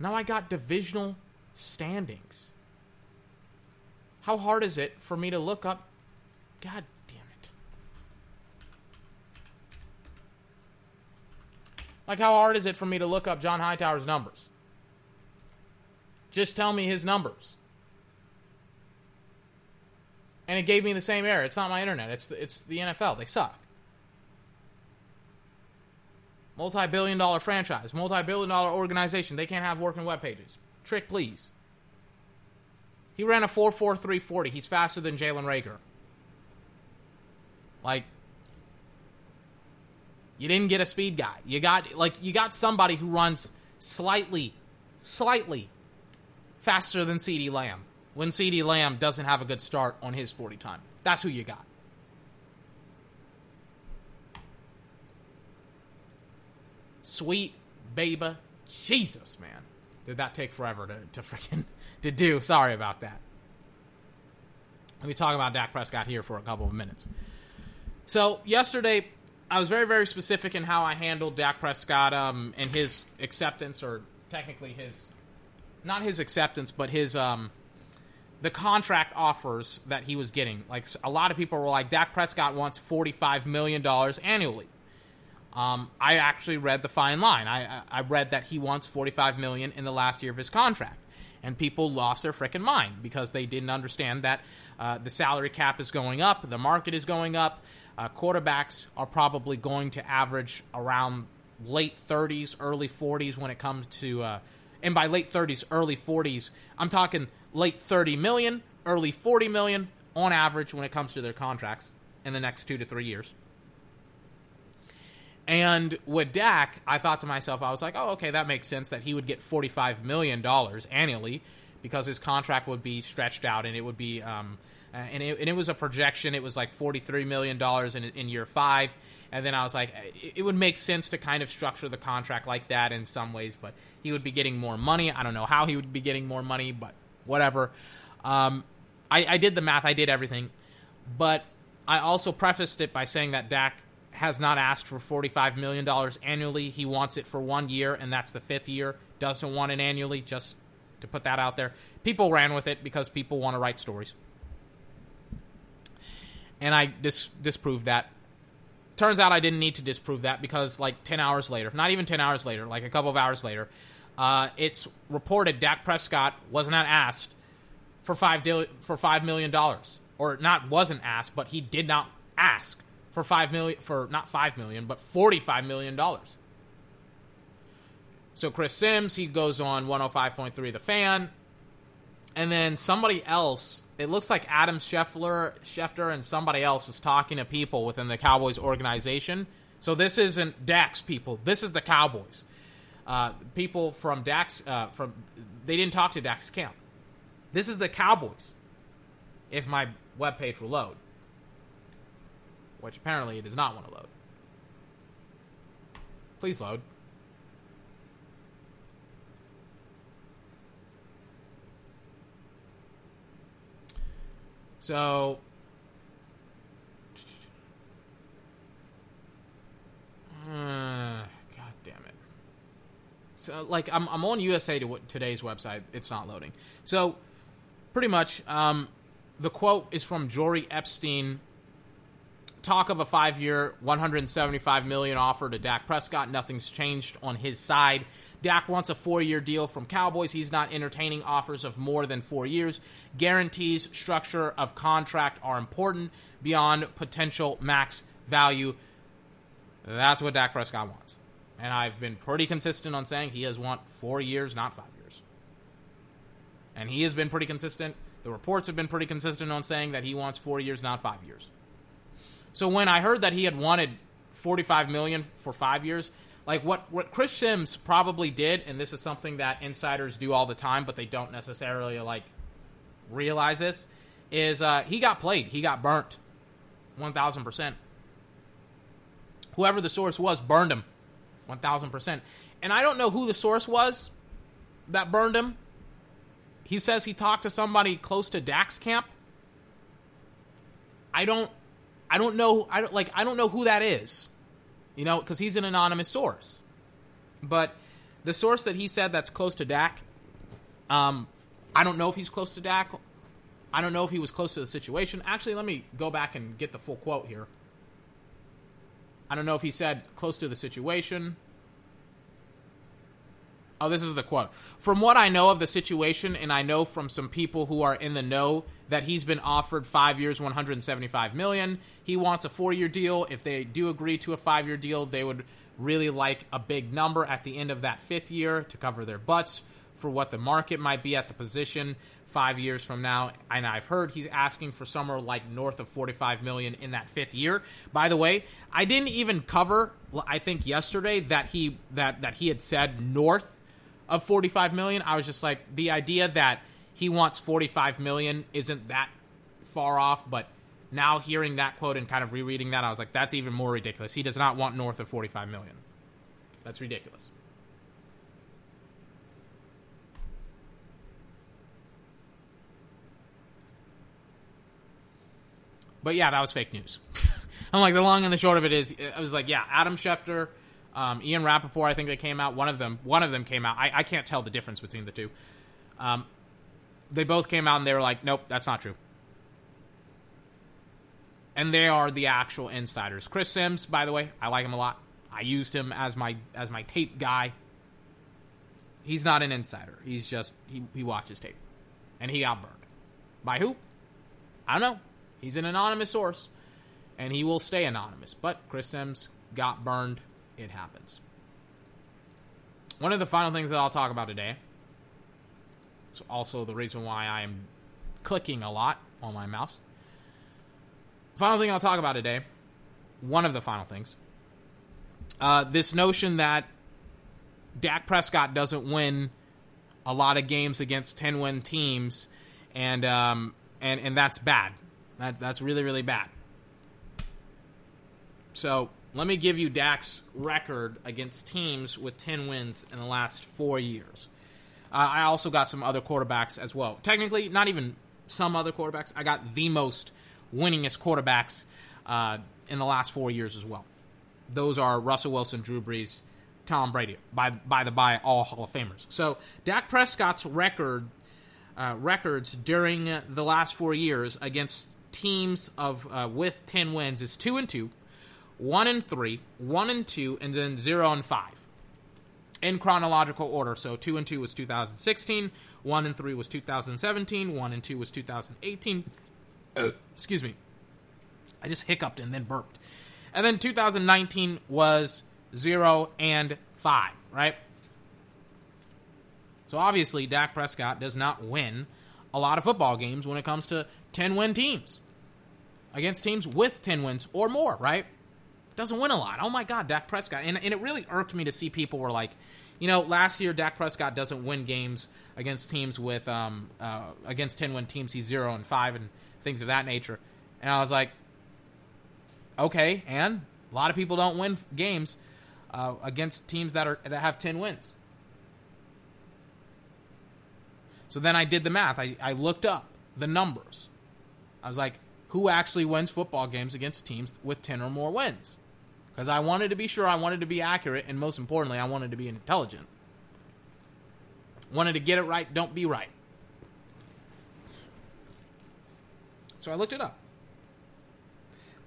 Now I got divisional standings. How hard is it for me to look up? God damn it. Like, how hard is it for me to look up John Hightower's numbers? Just tell me his numbers. And it gave me the same error. It's not my internet. It's the, it's the NFL. They suck. Multi-billion dollar franchise, multi-billion dollar organization. They can't have working web pages. Trick, please. He ran a 4.4340. He's faster than Jalen Reagor. Like, you didn't get a speed guy. You got like you got somebody who runs slightly, slightly faster than CeeDee Lamb. When CeeDee Lamb doesn't have a good start on his 40 time. That's who you got. Sweet baby Jesus, man. Did that take forever to, to freaking to do? Sorry about that. Let me talk about Dak Prescott here for a couple of minutes. So yesterday, I was very, very specific in how I handled Dak Prescott um, and his acceptance, or technically his, not his acceptance, but his um, the contract offers that he was getting. Like a lot of people were like, Dak Prescott wants forty five million dollars annually. Um, I actually read the fine line. I, I read that he wants forty five million in the last year of his contract, and people lost their freaking mind because they didn't understand that uh, the salary cap is going up, the market is going up. Uh, quarterbacks are probably going to average around late 30s, early 40s when it comes to, uh, and by late 30s, early 40s, I'm talking late 30 million, early 40 million on average when it comes to their contracts in the next two to three years. And with Dak, I thought to myself, I was like, oh, okay, that makes sense that he would get $45 million annually because his contract would be stretched out and it would be, um, uh, and, it, and it was a projection. It was like $43 million in, in year five. And then I was like, it, it would make sense to kind of structure the contract like that in some ways, but he would be getting more money. I don't know how he would be getting more money, but whatever. Um, I, I did the math, I did everything. But I also prefaced it by saying that Dak has not asked for $45 million annually. He wants it for one year, and that's the fifth year. Doesn't want it annually, just to put that out there. People ran with it because people want to write stories. And I dis- disproved that. Turns out I didn't need to disprove that because, like, 10 hours later, not even 10 hours later, like a couple of hours later, uh, it's reported Dak Prescott was not asked for five dil- for five million dollars, or not wasn't asked, but he did not ask for five million for not five million, but forty five million dollars. So Chris Simms he goes on one hundred five point three The Fan, and then somebody else. It looks like Adam Scheffler, Schefter, and somebody else was talking to people within the Cowboys organization. So this isn't Dak's people. This is the Cowboys. Uh, people from Dax uh, from they didn't talk to Dax camp. This is the Cowboys. If my webpage will load, which apparently it does not want to load. Please load. So Uh. So, like, I'm, I'm on USA to today's website. It's not loading. So, pretty much, um, the quote is from Jori Epstein. Talk of a five-year, 175 million offer to Dak Prescott. Nothing's changed on his side. Dak wants a four-year deal from Cowboys. He's not entertaining offers of more than four years. Guarantees, structure of contract are important beyond potential max value. That's what Dak Prescott wants. And I've been pretty consistent on saying he has want four years, not five years. And he has been pretty consistent. The reports have been pretty consistent on saying that he wants four years, not five years. So when I heard that he had wanted 45 million for five years, like what, what Chris Simms probably did, and this is something that insiders do all the time, but they don't necessarily like realize this, is uh, he got played. He got burnt. 1000% whoever the source was burned him 1000% and i don't know who the source was that burned him. He says he talked to somebody close to dax camp. I don't i don't know i don't like i don't know who that is you know because he's an anonymous source. But the source that he said that's close to dak um i don't know if he's close to dak. I don't know if he was close to the situation. Actually let me go back and get the full quote here I don't know if he said close to the situation. Oh, this is the quote. From what I know of the situation, and I know from some people who are in the know that he's been offered five years, 175 million. He wants a four-year deal. If they do agree to a five-year deal, they would really like a big number at the end of that fifth year to cover their butts for what the market might be at the position five years from now. And I've heard he's asking for somewhere like north of 45 million in that fifth year. By the way, I didn't even cover. I think yesterday that he that that he had said north of 45 million. I was just like the idea that he wants 45 million isn't that far off, but. Now hearing that quote and kind of rereading that, I was like, that's even more ridiculous. He does not want north of 45 million. That's ridiculous. But yeah, that was fake news. I'm like, the long and the short of it is, I was like, yeah, Adam Schefter, um, Ian Rapoport, I think they came out. One of them, one of them came out. I, I can't tell the difference between the two. Um, they both came out and they were like, nope, that's not true. And they are the actual insiders. Chris Simms, by the way, I like him a lot. I used him as my as my tape guy. He's not an insider. He's just he, he watches tape. And he got burned. By who? I don't know. He's an anonymous source, and he will stay anonymous. But Chris Simms got burned. It happens. One of the final things that I'll talk about today. It's also the reason why I am clicking a lot on my mouse. Final thing I'll talk about today. One of the final things. uh, this notion that Dak Prescott doesn't win a lot of games against 10 win teams, and, um, and, and that's bad. That, that's really, really bad. So let me give you Dak's record against teams with 10 wins in the last four years. Uh, I also got some other quarterbacks as well. Technically, not even some other quarterbacks. I got the most winningest quarterbacks uh, in the last four years as well. Those are Russell Wilson, Drew Brees, Tom Brady. By by the by, all Hall of Famers. So Dak Prescott's record uh, records during the last four years against teams of uh, with ten wins is two and two, one and three, one and two, and then zero and five in chronological order. So two and two was 2016, one and three was 2017, one and two was 2018. Excuse me. I just hiccuped and then burped. And then 2019 was zero and five, right? So obviously, Dak Prescott does not win a lot of football games when it comes to 10 win teams against teams with 10 wins or more, right? Doesn't win a lot. Oh my God, Dak Prescott. And, and it really irked me to see people were like, you know, last year Dak Prescott doesn't win games against teams with um uh, against 10 win teams. He's 0 and 5 and things of that nature. And I was like, okay, and a lot of people don't win games uh, against teams that are that have 10 wins. So then I did the math. I, I looked up the numbers. I was like, who actually wins football games against teams with 10 or more wins? Because I wanted to be sure, I wanted to be accurate, and most importantly, I wanted to be intelligent. Wanted to get it right, don't be right. So I looked it up.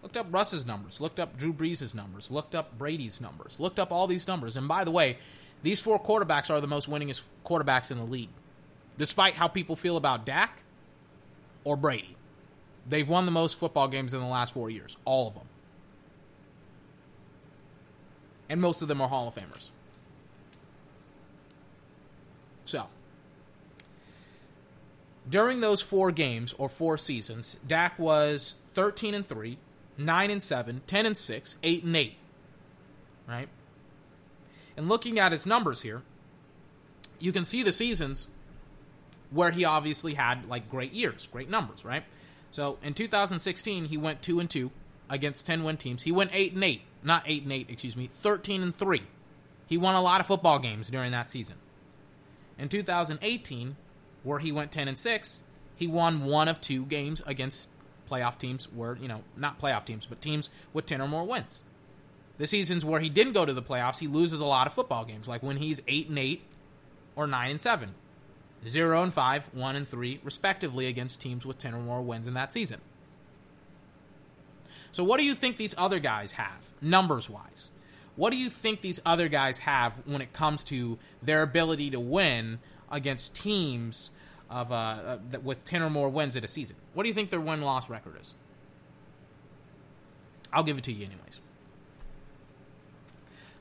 Looked up Russ's numbers, looked up Drew Brees' numbers, looked up Brady's numbers, looked up all these numbers. And by the way, these four quarterbacks are the most winningest quarterbacks in the league. Despite how people feel about Dak or Brady, they've won the most football games in the last four years. All of them. And most of them are Hall of Famers. So, during those four games or four seasons, Dak was 13 and 3, 9 and 7, 10 and 6, 8 and 8. Right? And looking at his numbers here, you can see the seasons where he obviously had like great years, great numbers, right? So in 2016, he went 2 and 2 against 10 win teams. He went 8 and 8, not 8 and 8, excuse me, 13 and 3. He won a lot of football games during that season. In 2018, where he went 10 and 6, he won one of two games against playoff teams where, you know, not playoff teams, but teams with 10 or more wins. The seasons where he didn't go to the playoffs, he loses a lot of football games, like when he's 8 and 8 or 9 and 7. 0 and 5, 1 and 3, respectively, against teams with 10 or more wins in that season. So, what do you think these other guys have, numbers wise? What do you think these other guys have when it comes to their ability to win against teams of uh, uh, with 10 or more wins in a season? What do you think their win loss record is? I'll give it to you, anyways.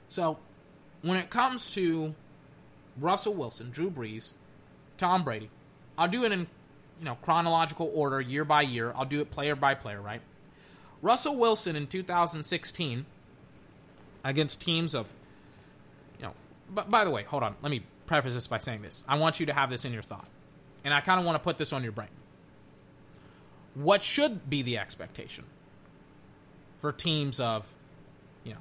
So, when it comes to Russell Wilson, Drew Brees, Tom Brady, I'll do it in you know chronological order, year by year. I'll do it player by player, right? Russell Wilson in 2016 against teams of you know. But by the way, hold on. Let me preface this by saying this. I want you to have this in your thought, and I kind of want to put this on your brain. What should be the expectation for teams of you know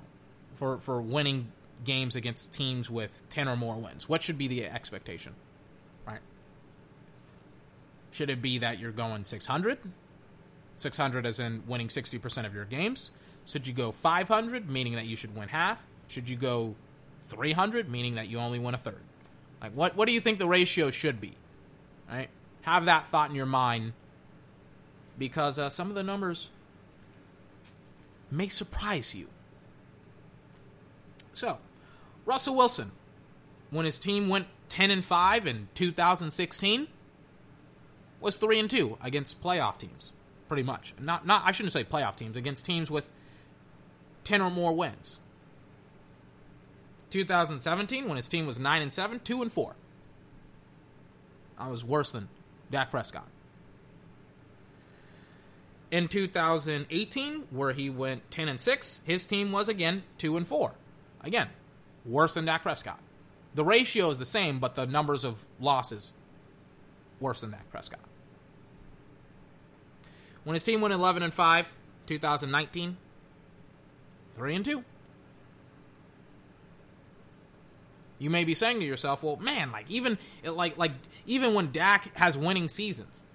for for winning games against teams with 10 or more wins? What should be the expectation? Should it be that you're going 600? 600 as in winning 60% of your games? Should you go 500, meaning that you should win half? Should you go 300, meaning that you only win a third? Like what what do you think the ratio should be? Right? Have that thought in your mind because uh, some of the numbers may surprise you. So, Russell Wilson, when his team went 10 and 5 in 2016, was 3 and 2 against playoff teams, pretty much. Not not I shouldn't say playoff teams, against teams with 10 or more wins. 2017 when his team was 9 and 7, 2 and 4. I was worse than Dak Prescott. In 2018 where he went 10 and 6, his team was again 2 and 4 Again, worse than Dak Prescott. The ratio is the same, but the numbers of losses worse than Dak Prescott. When his team went 11 and 5, 2019, 3 and 2. You may be saying to yourself, "Well, man, like even like like even when Dak has winning seasons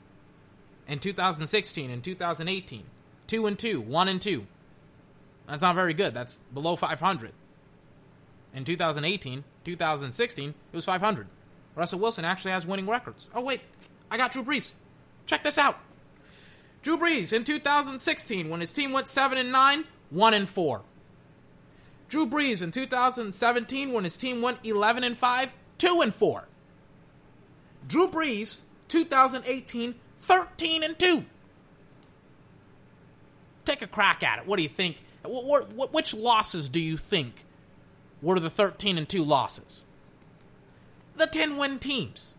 in 2016 and 2018, 2 and 2, 1 and 2. That's not very good. That's below 500. In 2018, 2016, it was 500. Russell Wilson actually has winning records. Oh wait, I got Drew Brees. Check this out. Drew Brees in 2016 when his team went 7 and 9, 1 and 4. Drew Brees in 2017 when his team went 11 and 5, 2 and 4. Drew Brees 2018 13 and 2. Take a crack at it. What do you think? Which losses do you think were the 13 and 2 losses? The 10 win teams.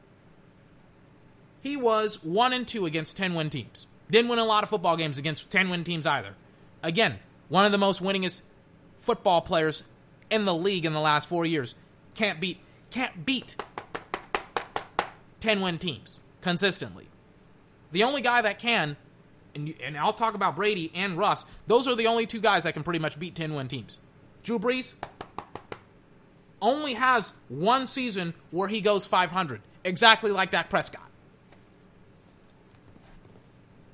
He was 1 and 2 against 10 win teams. Didn't win a lot of football games against 10 win teams either. Again, one of the most winningest football players in the league in the last 4 years. Can't beat can't beat 10 win teams consistently. The only guy that can and, and I'll talk about Brady and Russ. Those are the only two guys that can pretty much beat 10 win teams. Drew Brees only has one season where he goes 500, exactly like Dak Prescott.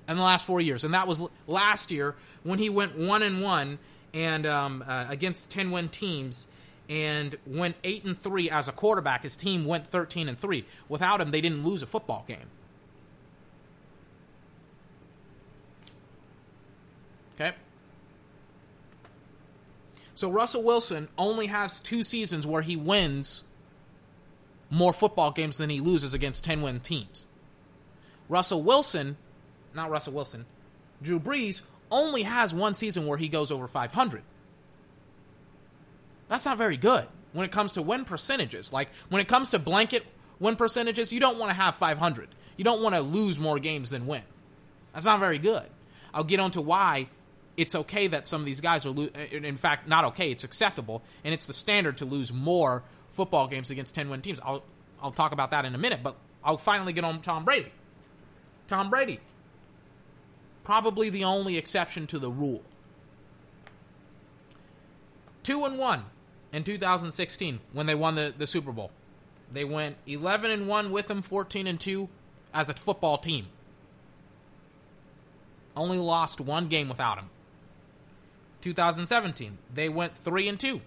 In the last four years, and that was last year when he went one and one and um, uh, against 10 win teams and went 8 and 3 as a quarterback. His team went 13 and 3 without him they didn't lose a football game. Okay. So Russell Wilson only has two seasons where he wins more football games than he loses against 10 win teams. Russell Wilson, not Russell Wilson, Drew Brees only has one season where he goes over 500. That's not very good when it comes to win percentages. Like when it comes to blanket win percentages, you don't want to have 500. You don't want to lose more games than win. That's not very good. I'll get on to why it's okay that some of these guys are, lo- in fact, not okay. It's acceptable, and it's the standard to lose more football games against ten win teams. I'll I'll talk about that in a minute, but I'll finally get on Tom Brady. Tom Brady, probably the only exception to the rule. Two and one in 2016 when they won the, the Super Bowl. They went 11 and one with him, 14 and two as a football team. Only lost one game without him. 2017, they went 3 and 2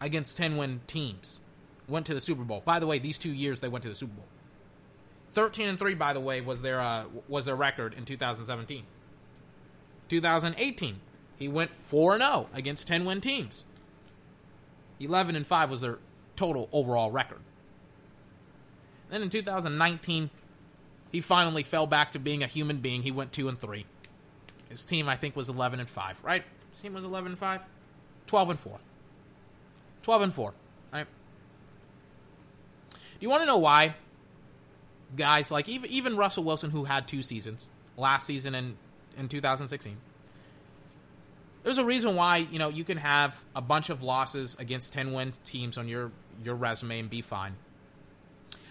against 10 win teams. Went to the Super Bowl. By the way, these two years they went to the Super Bowl. 13 and 3 by the way was their uh, was their record in 2017. 2018, he went 4 and 0 against 10 win teams. 11 and 5 was their total overall record. Then in 2019, he finally fell back to being a human being. He went 2 and 3. His team, I think, was 11 and 5, right? His team was 11 and 5? 12 and 4. 12 and 4, right? Do you want to know why guys like even even Russell Wilson who had two seasons, last season and in 2016. There's a reason why, you know, you can have a bunch of losses against 10 win teams on your your resume and be fine.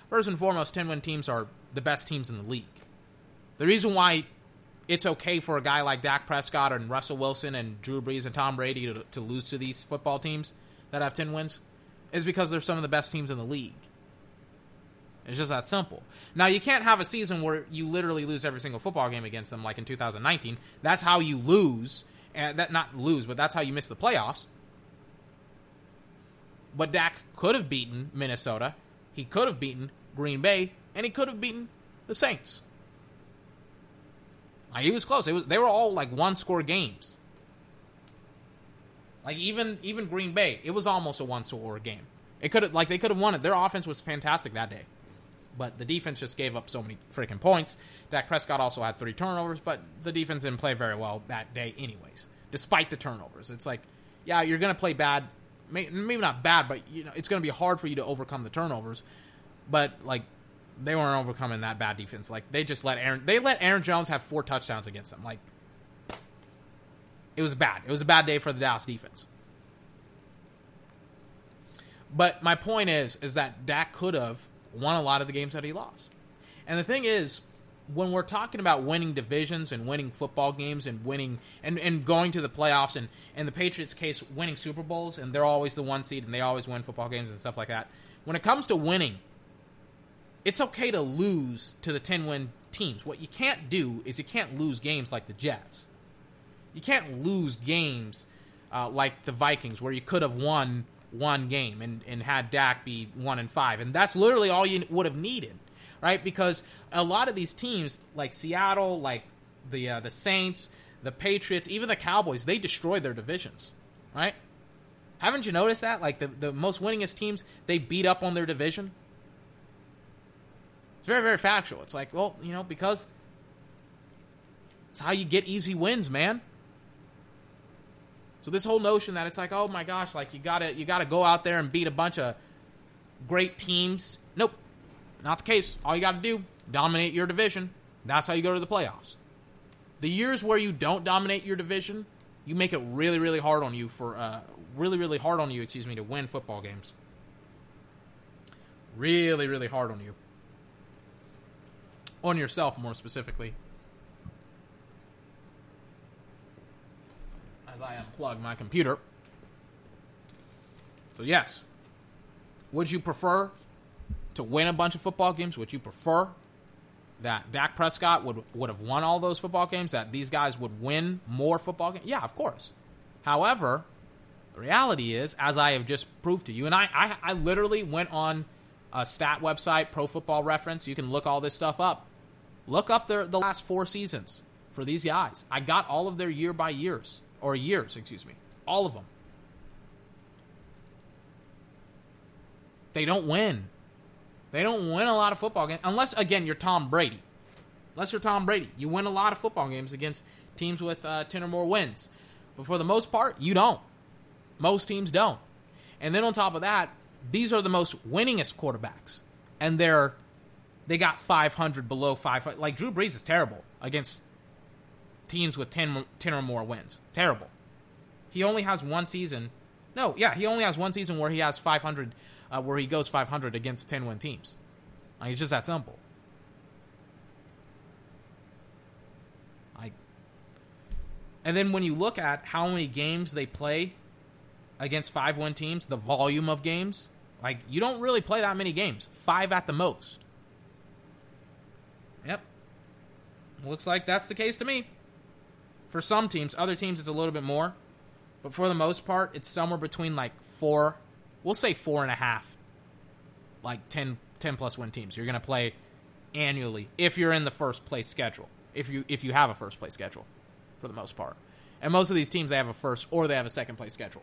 First and foremost, 10 win teams are the best teams in the league. The reason why it's okay for a guy like Dak Prescott and Russell Wilson and Drew Brees and Tom Brady to, to lose to these football teams that have 10 wins is because they're some of the best teams in the league. It's just that simple. Now, you can't have a season where you literally lose every single football game against them, like in 2019. That's how you lose, and that not lose, but that's how you miss the playoffs. But Dak could have beaten Minnesota, he could have beaten Green Bay, and he could have beaten the Saints. Like, he was close. It was they were all like one score games. Like even even Green Bay, it was almost a one score game. It could have like they could have won it. Their offense was fantastic that day. But the defense just gave up so many freaking points. Dak Prescott also had three turnovers, but the defense didn't play very well that day anyways. Despite the turnovers. It's like, yeah, you're going to play bad maybe not bad, but you know, it's going to be hard for you to overcome the turnovers. But like they weren't overcoming that bad defense. Like they just let Aaron they let Aaron Jones have four touchdowns against them. Like It was bad. It was a bad day for the Dallas defense. But my point is, is that Dak could have won a lot of the games that he lost. And the thing is, when we're talking about winning divisions and winning football games and winning and, and going to the playoffs and in the Patriots case winning Super Bowls and they're always the one seed and they always win football games and stuff like that. When it comes to winning, it's okay to lose to the 10 win teams. What you can't do is you can't lose games like the Jets. You can't lose games uh, like the Vikings where you could have won one game and, and had Dak be one and five. And that's literally all you would have needed, right? Because a lot of these teams, like Seattle, like the uh, the Saints, the Patriots, even the Cowboys, they destroy their divisions, right? Haven't you noticed that? Like the, the most winningest teams, they beat up on their division. It's very, very factual. It's like, well, you know, because it's how you get easy wins, man. So this whole notion that it's like, oh my gosh, like you gotta you gotta go out there and beat a bunch of great teams. Nope. Not the case. All you gotta do, dominate your division. That's how you go to the playoffs. The years where you don't dominate your division, you make it really, really hard on you for uh really, really hard on you, excuse me, to win football games. Really, really hard on you. On yourself more specifically. as I unplug my computer. So, yes. Would you prefer to win a bunch of football games? Would you prefer that Dak Prescott would, would have won all those football games? That these guys would win more football games? Yeah, of course. However, the reality is, as I have just proved to you, and I, I, I literally went on a stat website, Pro Football Reference. You can look all this stuff up. Look up their, the last four seasons for these guys. I got all of their year by years or years, excuse me. All of them. They don't win. They don't win a lot of football games unless again you're Tom Brady. Unless you're Tom Brady, you win a lot of football games against teams with uh, ten or more wins. But for the most part, you don't. Most teams don't. And then on top of that, these are the most winningest quarterbacks, and they're they got 500 below 500. Like Drew Brees is terrible against teams with 10, 10 or more wins. Terrible. He only has one season. No, yeah, he only has one season where he has 500, uh, where he goes 500 against 10 win teams. Like, it's just that simple. And then when you look at how many games they play against five win teams, the volume of games, like, you don't really play that many games. Five at the most. Yep. Looks like that's the case to me. For some teams, other teams it's a little bit more, but for the most part, it's somewhere between like four, we'll say four and a half, like 10, 10 plus win teams. You're gonna play annually if you're in the first place schedule. If you if you have a first place schedule, for the most part, and most of these teams they have a first or they have a second place schedule.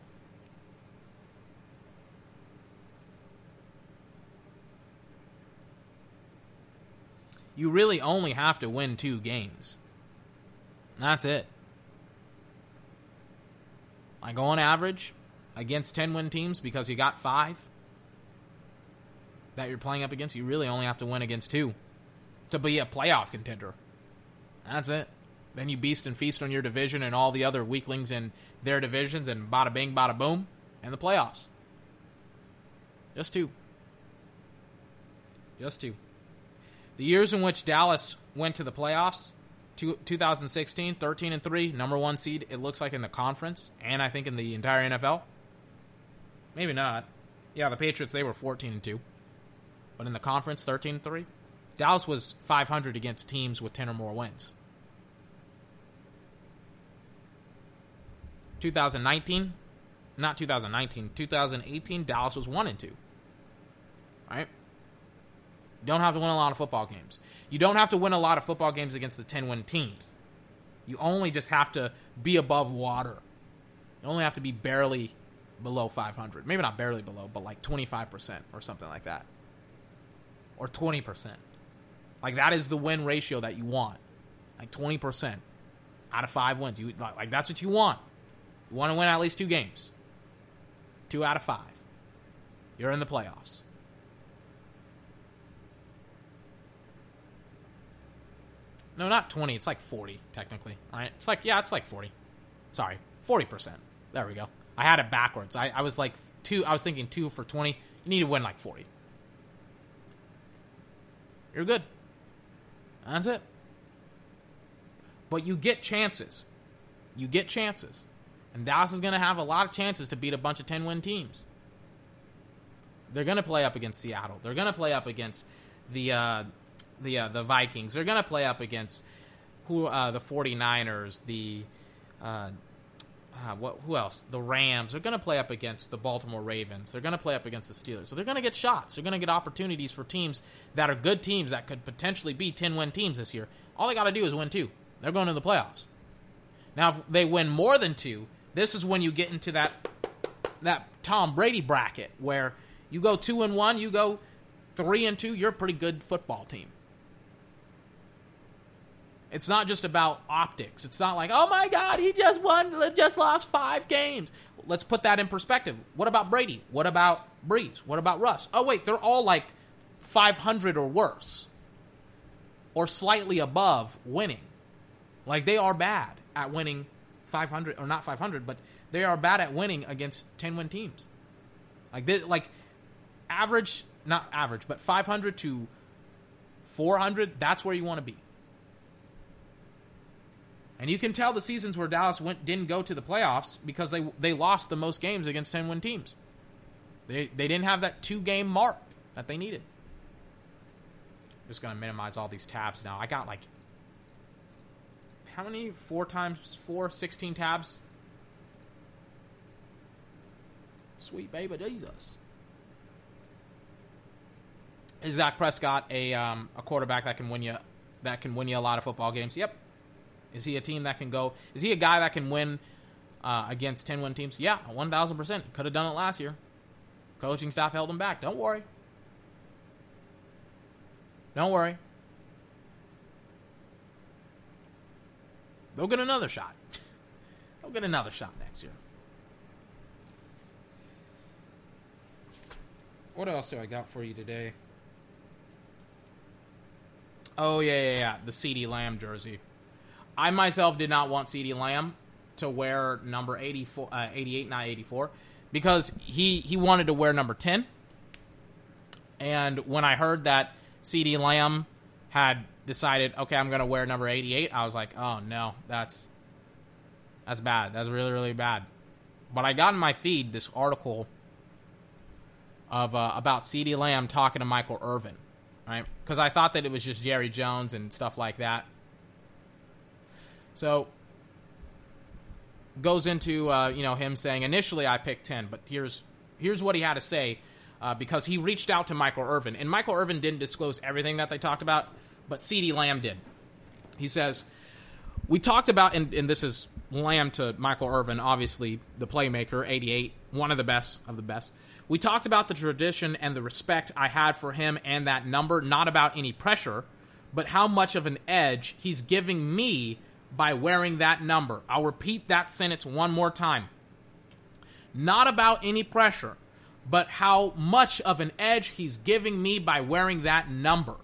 You really only have to win two games. That's it. Like on average, against 10 win teams, because you got five that you're playing up against, you really only have to win against two to be a playoff contender. That's it. Then you beast and feast on your division and all the other weaklings in their divisions, and bada bing, bada boom, and the playoffs. Just two. Just two. The years in which Dallas went to the playoffs, two, 2016, 13 and 3, number 1 seed it looks like in the conference and I think in the entire NFL. Maybe not. Yeah, the Patriots they were 14 and 2. But in the conference 13 and 3, Dallas was 500 against teams with 10 or more wins. 2019, not 2019, 2018 Dallas was 1 and 2. Right? You don't have to win a lot of football games. You don't have to win a lot of football games against the 10 win teams. You only just have to be above water. You only have to be barely below 500. Maybe not barely below, but like 25% or something like that. Or 20%. Like that is the win ratio that you want. Like 20% out of 5 wins. You like that's what you want. You want to win at least 2 games. 2 out of 5. You're in the playoffs. No, not 20. It's like 40, technically. All right? It's like, yeah, it's like 40. Sorry, 40%. There we go. I had it backwards. I, I was like two. I was thinking two for 20. You need to win like 40. You're good. That's it. But you get chances. You get chances. And Dallas is going to have a lot of chances to beat a bunch of 10 win teams. They're going to play up against Seattle. They're going to play up against the uh, the uh, the Vikings. They're going to play up against who uh, the 49ers, the uh, uh, what who else? The Rams. They're going to play up against the Baltimore Ravens. They're going to play up against the Steelers. So they're going to get shots. They're going to get opportunities for teams that are good teams that could potentially be 10 win teams this year. All they got to do is win two. They're going to the playoffs. Now, if they win more than two, this is when you get into that that Tom Brady bracket where you go two and one, you go three and two. You're a pretty good football team. It's not just about optics. It's not like, oh my God, he just won, just lost five games. Let's put that in perspective. What about Brady? What about Brees? What about Russ? Oh wait, they're all like 500 or worse, or slightly above winning. Like they are bad at winning 500 or not 500, but they are bad at winning against 10 win teams. Like they, like average, not average, but 500 to 400, that's where you want to be. And you can tell the seasons where Dallas went didn't go to the playoffs because they they lost the most games against 10 win teams. They they didn't have that two game mark that they needed. I'm Just going to minimize all these tabs now. I got like how many? 4 times 4 16 tabs. Sweet baby Jesus. Is Zach Prescott a um, a quarterback that can win you that can win you a lot of football games? Yep. Is he a team that can go? Is he a guy that can win uh, against ten win teams? Yeah, one thousand percent. He could have done it last year. Coaching staff held him back. Don't worry. Don't worry. They'll get another shot. They'll get another shot next year. What else do I got for you today? Oh yeah, yeah, yeah. The CeeDee Lamb jersey. I myself did not want CeeDee Lamb to wear number 84, uh, 88, not 84, because he he wanted to wear number 10. And when I heard that CeeDee Lamb had decided, okay, I'm going to wear number 88, I was like, oh no, that's that's bad. That's really really bad. But I got in my feed this article of uh, about CeeDee Lamb talking to Michael Irvin, right? Because I thought that it was just Jerry Jones and stuff like that. So goes into uh, you know him saying initially I picked ten, but here's here's what he had to say uh, because he reached out to Michael Irvin, and Michael Irvin didn't disclose everything that they talked about, but CeeDee Lamb did. He says we talked about, and, and this is Lamb to Michael Irvin, obviously the playmaker, 88, one of the best of the best. We talked about the tradition and the respect I had for him and that number, not about any pressure, but how much of an edge he's giving me by wearing that number. I'll repeat that sentence one more time. Not about any pressure, but how much of an edge he's giving me by wearing that number.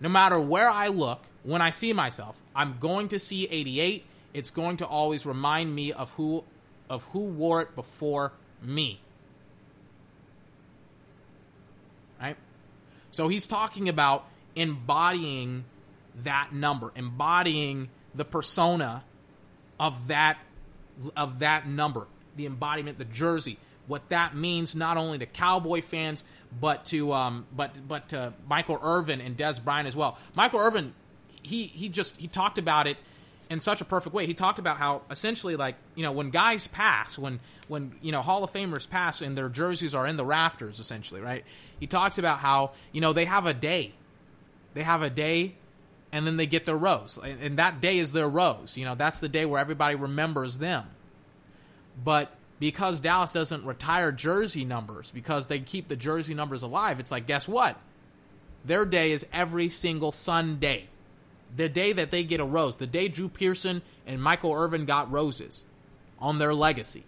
No matter where I look, when I see myself, I'm going to see 88. It's going to always remind me of who of who wore it before me. Right? So he's talking about embodying that number, embodying the persona of that of that number, the embodiment, the jersey, what that means not only to Cowboy fans but to um, but but to Michael Irvin and Dez Bryant as well. Michael Irvin, he he just he talked about it in such a perfect way. He talked about how essentially like you know when guys pass, when when you know Hall of Famers pass and their jerseys are in the rafters, essentially, right? He talks about how you know they have a day, they have a day and then they get their rose. And that day is their rose. You know, that's the day where everybody remembers them. But because Dallas doesn't retire jersey numbers, because they keep the jersey numbers alive, it's like, guess what? Their day is every single Sunday. The day that they get a rose, the day Drew Pearson and Michael Irvin got roses on their legacy,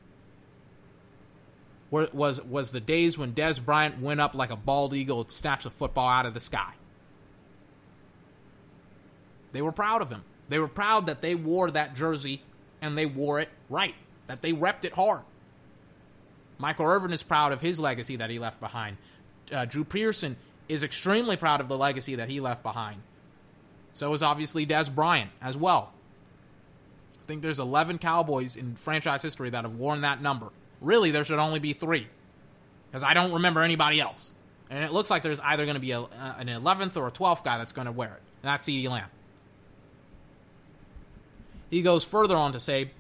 was was the days when Dez Bryant went up like a bald eagle and snatched the football out of the sky. They were proud of him. They were proud that they wore that jersey and they wore it right, that they repped it hard. Michael Irvin is proud of his legacy that he left behind. Uh, Drew Pearson is extremely proud of the legacy that he left behind. So is obviously Dez Bryant as well. I think there's 11 Cowboys in franchise history that have worn that number. Really, there should only be three, because I don't remember anybody else. And it looks like there's either going to be a, uh, an 11th or a 12th guy that's going to wear it, and that's CeeDee Lamb. He goes further on to say,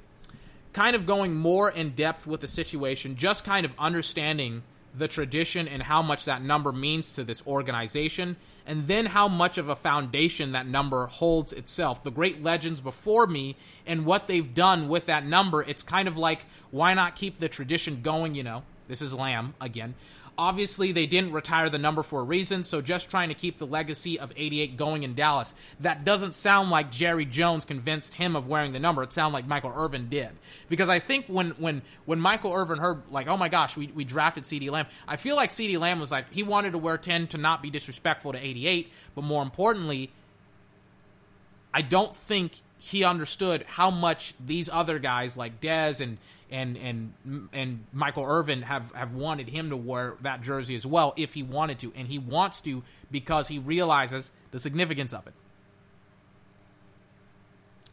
kind of going more in depth with the situation, just kind of understanding the tradition and how much that number means to this organization, and then how much of a foundation that number holds itself. The great legends before me and what they've done with that number, it's kind of like, why not keep the tradition going, you know? This is Lamb again. Obviously, they didn't retire the number for a reason, so just trying to keep the legacy of 88 going in Dallas. That doesn't sound like Jerry Jones convinced him of wearing the number. It sounded like Michael Irvin did. Because I think when when when Michael Irvin heard, like, oh my gosh, we, we drafted CeeDee Lamb, I feel like CeeDee Lamb was like, he wanted to wear 10 to not be disrespectful to 88, but more importantly, I don't think he understood how much these other guys like Dez and and and and Michael Irvin have have wanted him to wear that jersey as well if he wanted to, and he wants to because he realizes the significance of it.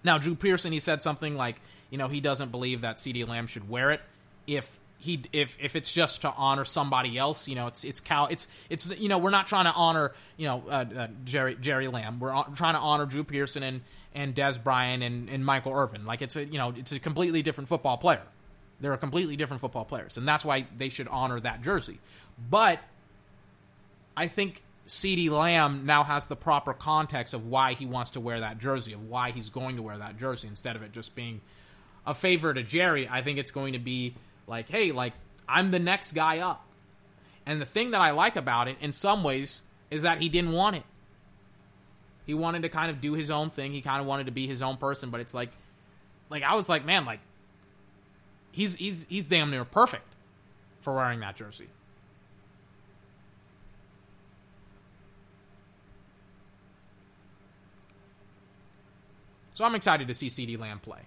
Now, Drew Pearson, he said something like, you know, he doesn't believe that CeeDee Lamb should wear it if he if if it's just to honor somebody else. You know, it's it's Cal. It's it's you know we're not trying to honor you know uh, uh, Jerry Jerry Lamb. We're on, trying to honor Drew Pearson and and Dez Bryant and, and Michael Irvin. Like it's a you know it's a completely different football player. They're completely different football players, and that's why they should honor that jersey. But I think CeeDee Lamb now has the proper context of why he wants to wear that jersey, of why he's going to wear that jersey, instead of it just being a favor to Jerry. I think it's going to be like, hey, like I'm the next guy up. And the thing that I like about it, in some ways, is that he didn't want it. He wanted to kind of do his own thing. He kind of wanted to be his own person, but it's like, like I was like, man, like he's he's he's damn near perfect for wearing that jersey. So I'm excited to see CeeDee Lamb play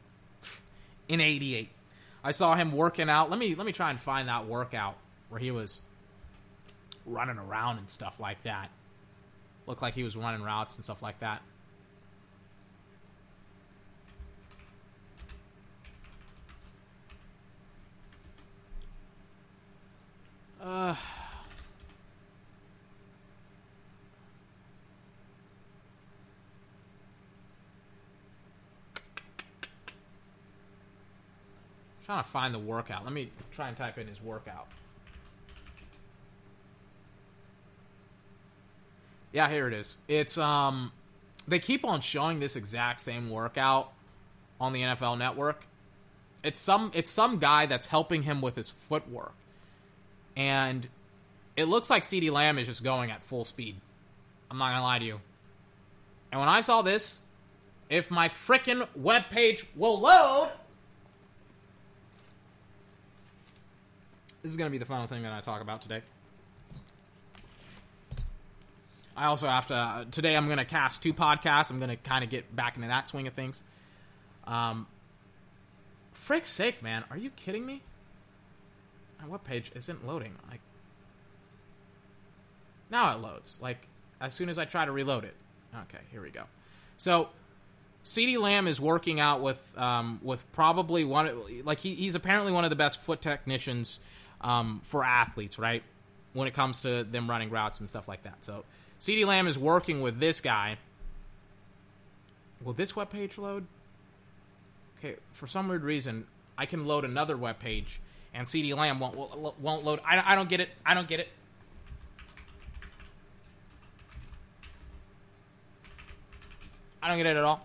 in 88. I saw him working out. Let me let me try and find that workout where he was running around and stuff like that. Looked like he was running routes and stuff like that. Uh trying to find the workout. Let me try and type in his workout. Yeah, here it is. It's um they keep on showing this exact same workout on the NFL network. It's some it's some guy that's helping him with his footwork. And it looks like CeeDee Lamb is just going at full speed. I'm not going to lie to you. And when I saw this, if my frickin' webpage will load, this is going to be the final thing that I talk about today. I also have to uh, today. I'm going to cast two podcasts. I'm going to kind of get back into that swing of things. Um, frick's sake, man, are you kidding me? My webpage isn't loading. Like now it loads. Like as soon as I try to reload it. Okay, here we go. So CeeDee Lamb is working out with um, with probably one like he, he's apparently one of the best foot technicians um, for athletes, right? When it comes to them running routes and stuff like that. So CeeDee Lamb is working with this guy. Will this web page load? Okay, for some weird reason, I can load another web page, and CeeDee Lamb won't won't load. I, I don't get it. I don't get it. I don't get it at all.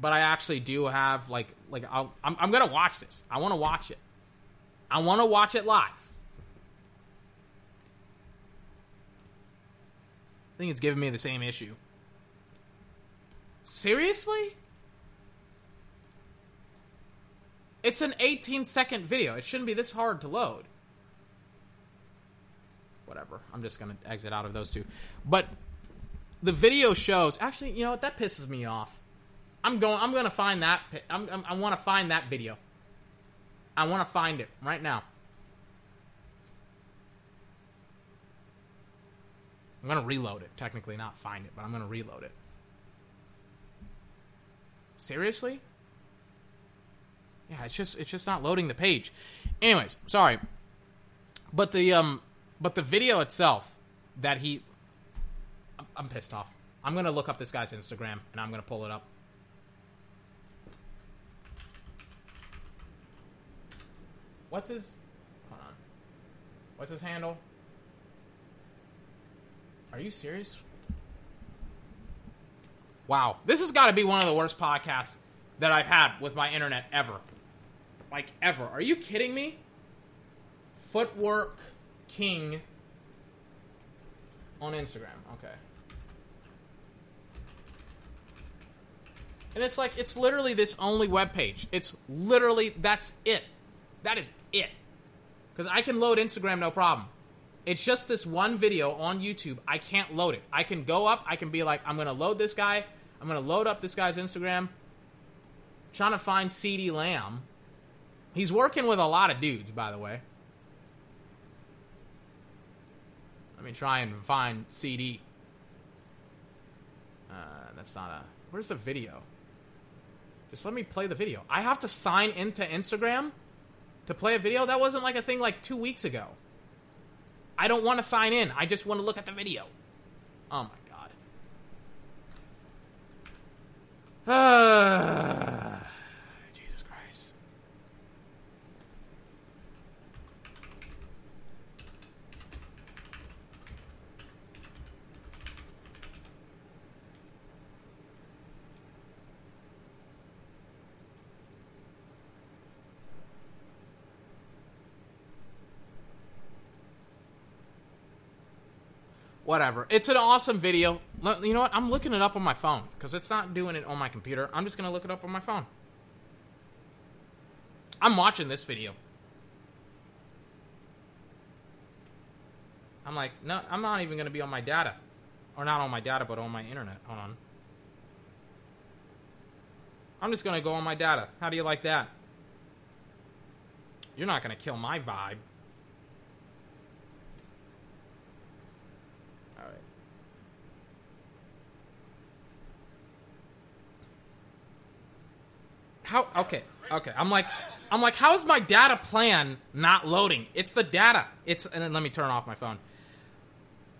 But I actually do have like like I'll, I'm I'm gonna watch this. I want to watch it. I want to watch it live. Think it's giving me the same issue. Seriously? It's an 18 second video. It shouldn't be this hard to load. Whatever. I'm just going to exit out of those two. But the video shows. Actually, you know what? That pisses me off. I'm going. I'm going to find that. I'm, I'm, I want to find that video. I want to find it right now. I'm going to reload it. Technically, not find it, but I'm going to reload it. Seriously? Yeah, it's just it's just not loading the page. Anyways, sorry. But the um but the video itself that he I'm, I'm pissed off. I'm going to look up this guy's Instagram and I'm going to pull it up. What's his Hold on. What's his handle? Are you serious? Wow. This has got to be one of the worst podcasts that I've had with my internet ever. Like, ever. Are you kidding me? Footwork King on Instagram. Okay. And it's like, it's literally this only web page. It's literally, that's it. That is it. Because I can load Instagram no problem. It's just this one video on YouTube. I can't load it. I can go up, I can be like, I'm going to load this guy. I'm going to load up this guy's Instagram. Trying to find CeeDee Lamb. He's working with a lot of dudes, by the way. Let me try and find CeeDee. Uh, that's not a. Where's the video? Just let me play the video. I have to sign into Instagram to play a video? That wasn't like a thing like two weeks ago. I don't want to sign in. I just want to look at the video. Oh my god. Jesus Christ. Whatever. It's an awesome video. You know what? I'm looking it up on my phone because it's not doing it on my computer. I'm just going to look it up on my phone. I'm watching this video. I'm like, no, I'm not even going to be on my data. Or not on my data, but on my internet. Hold on. I'm just going to go on my data. How do you like that? You're not going to kill my vibe. All right. How? Okay. Okay. I'm like, I'm like, how's my data plan not loading? It's the data. It's and let me turn off my phone,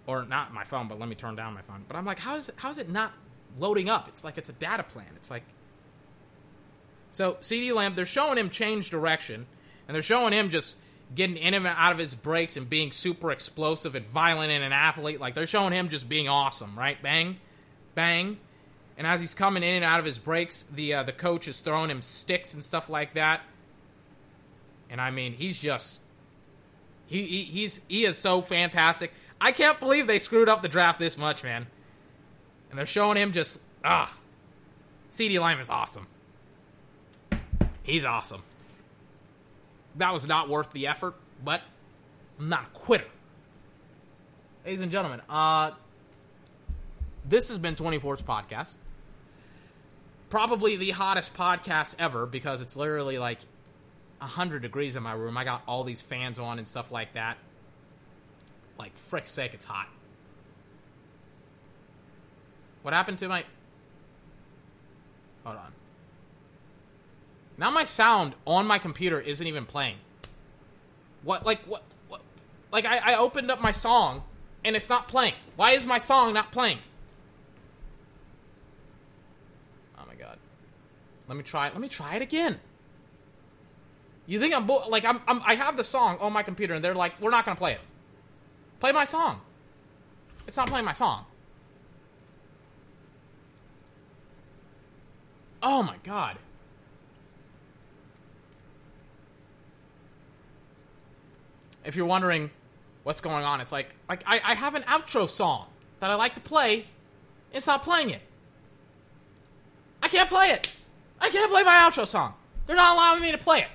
or not my phone, but let me turn down my phone. But I'm like, how is it? How is it not loading up? It's like it's a data plan. It's like. So CeeDee Lamb, they're showing him change direction, and they're showing him just getting in and out of his breaks and being super explosive and violent and an athlete. Like they're showing him just being awesome, right? Bang, bang. And as he's coming in and out of his breaks, the uh, the coach is throwing him sticks and stuff like that. And I mean, he's just he, he he's he is so fantastic. I can't believe they screwed up the draft this much, man. And they're showing him just ah, CeeDee Lamb is awesome. He's awesome. That was not worth the effort, but I'm not a quitter. Ladies and gentlemen, uh, this has been 24's podcast. Probably the hottest podcast ever because it's literally like 100 degrees in my room. I got all these fans on and stuff like that. Like, frick's sake, it's hot. What happened to my. Hold on. Now my sound on my computer isn't even playing. What, like, what, what? Like, I, I opened up my song and it's not playing. Why is my song not playing? Oh my god. Let me try. Let me try it again. You think I'm bull- like I'm, I'm I have the song on my computer and they're like we're not to play it. Play my song. It's not playing my song. Oh my god. If you're wondering what's going on, it's like like I, I have an outro song that I like to play. It's not playing it. I can't play it. I can't play my outro song. They're not allowing me to play it.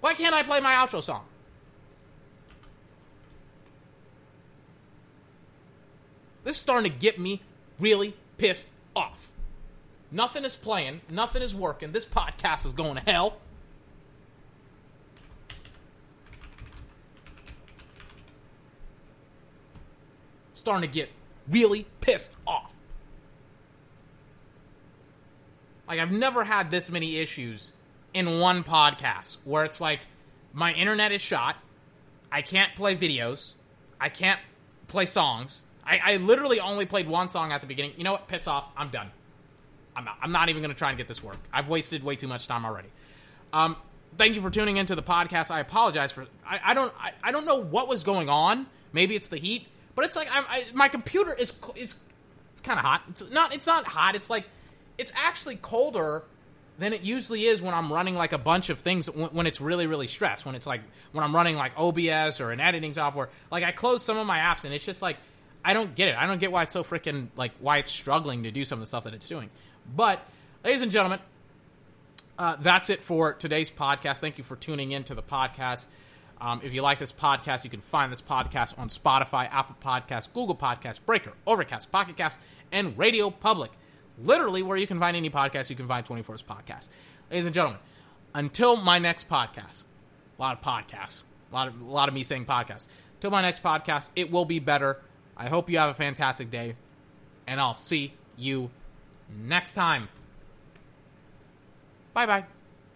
Why can't I play my outro song? This is starting to get me really pissed off. Nothing is playing. Nothing is working. This podcast is going to hell. Starting to get really pissed off. Like, I've never had this many issues in one podcast where it's like my internet is shot. I can't play videos. I can't play songs. I, I literally only played one song at the beginning. You know what? Piss off. I'm done. I'm not, I'm not even going to try and get this work. I've wasted way too much time already. Um, thank you for tuning into the podcast. I apologize for I, I don't I, I don't know what was going on. Maybe it's the heat, but it's like I, my computer is is it's kind of hot. It's not it's not hot. It's like it's actually colder than it usually is when I'm running like a bunch of things when, it's really really stressed. When it's like when I'm running like OBS or an editing software. Like I close some of my apps and it's just like I don't get it. I don't get why it's so freaking like why it's struggling to do some of the stuff that it's doing. But ladies and gentlemen, uh, that's it for today's podcast. Thank you for tuning in to the podcast. Um, if you like this podcast, you can find this podcast on Spotify, Apple Podcasts, Google Podcasts, Breaker, Overcast, Pocket Cast, and Radio Public. Literally, where you can find any podcast, you can find 24's podcast. Ladies and gentlemen, until my next podcast, a lot of podcasts, a lot of, a lot of me saying podcasts. Till my next podcast, it will be better. I hope you have a fantastic day, and I'll see you next time. Bye bye.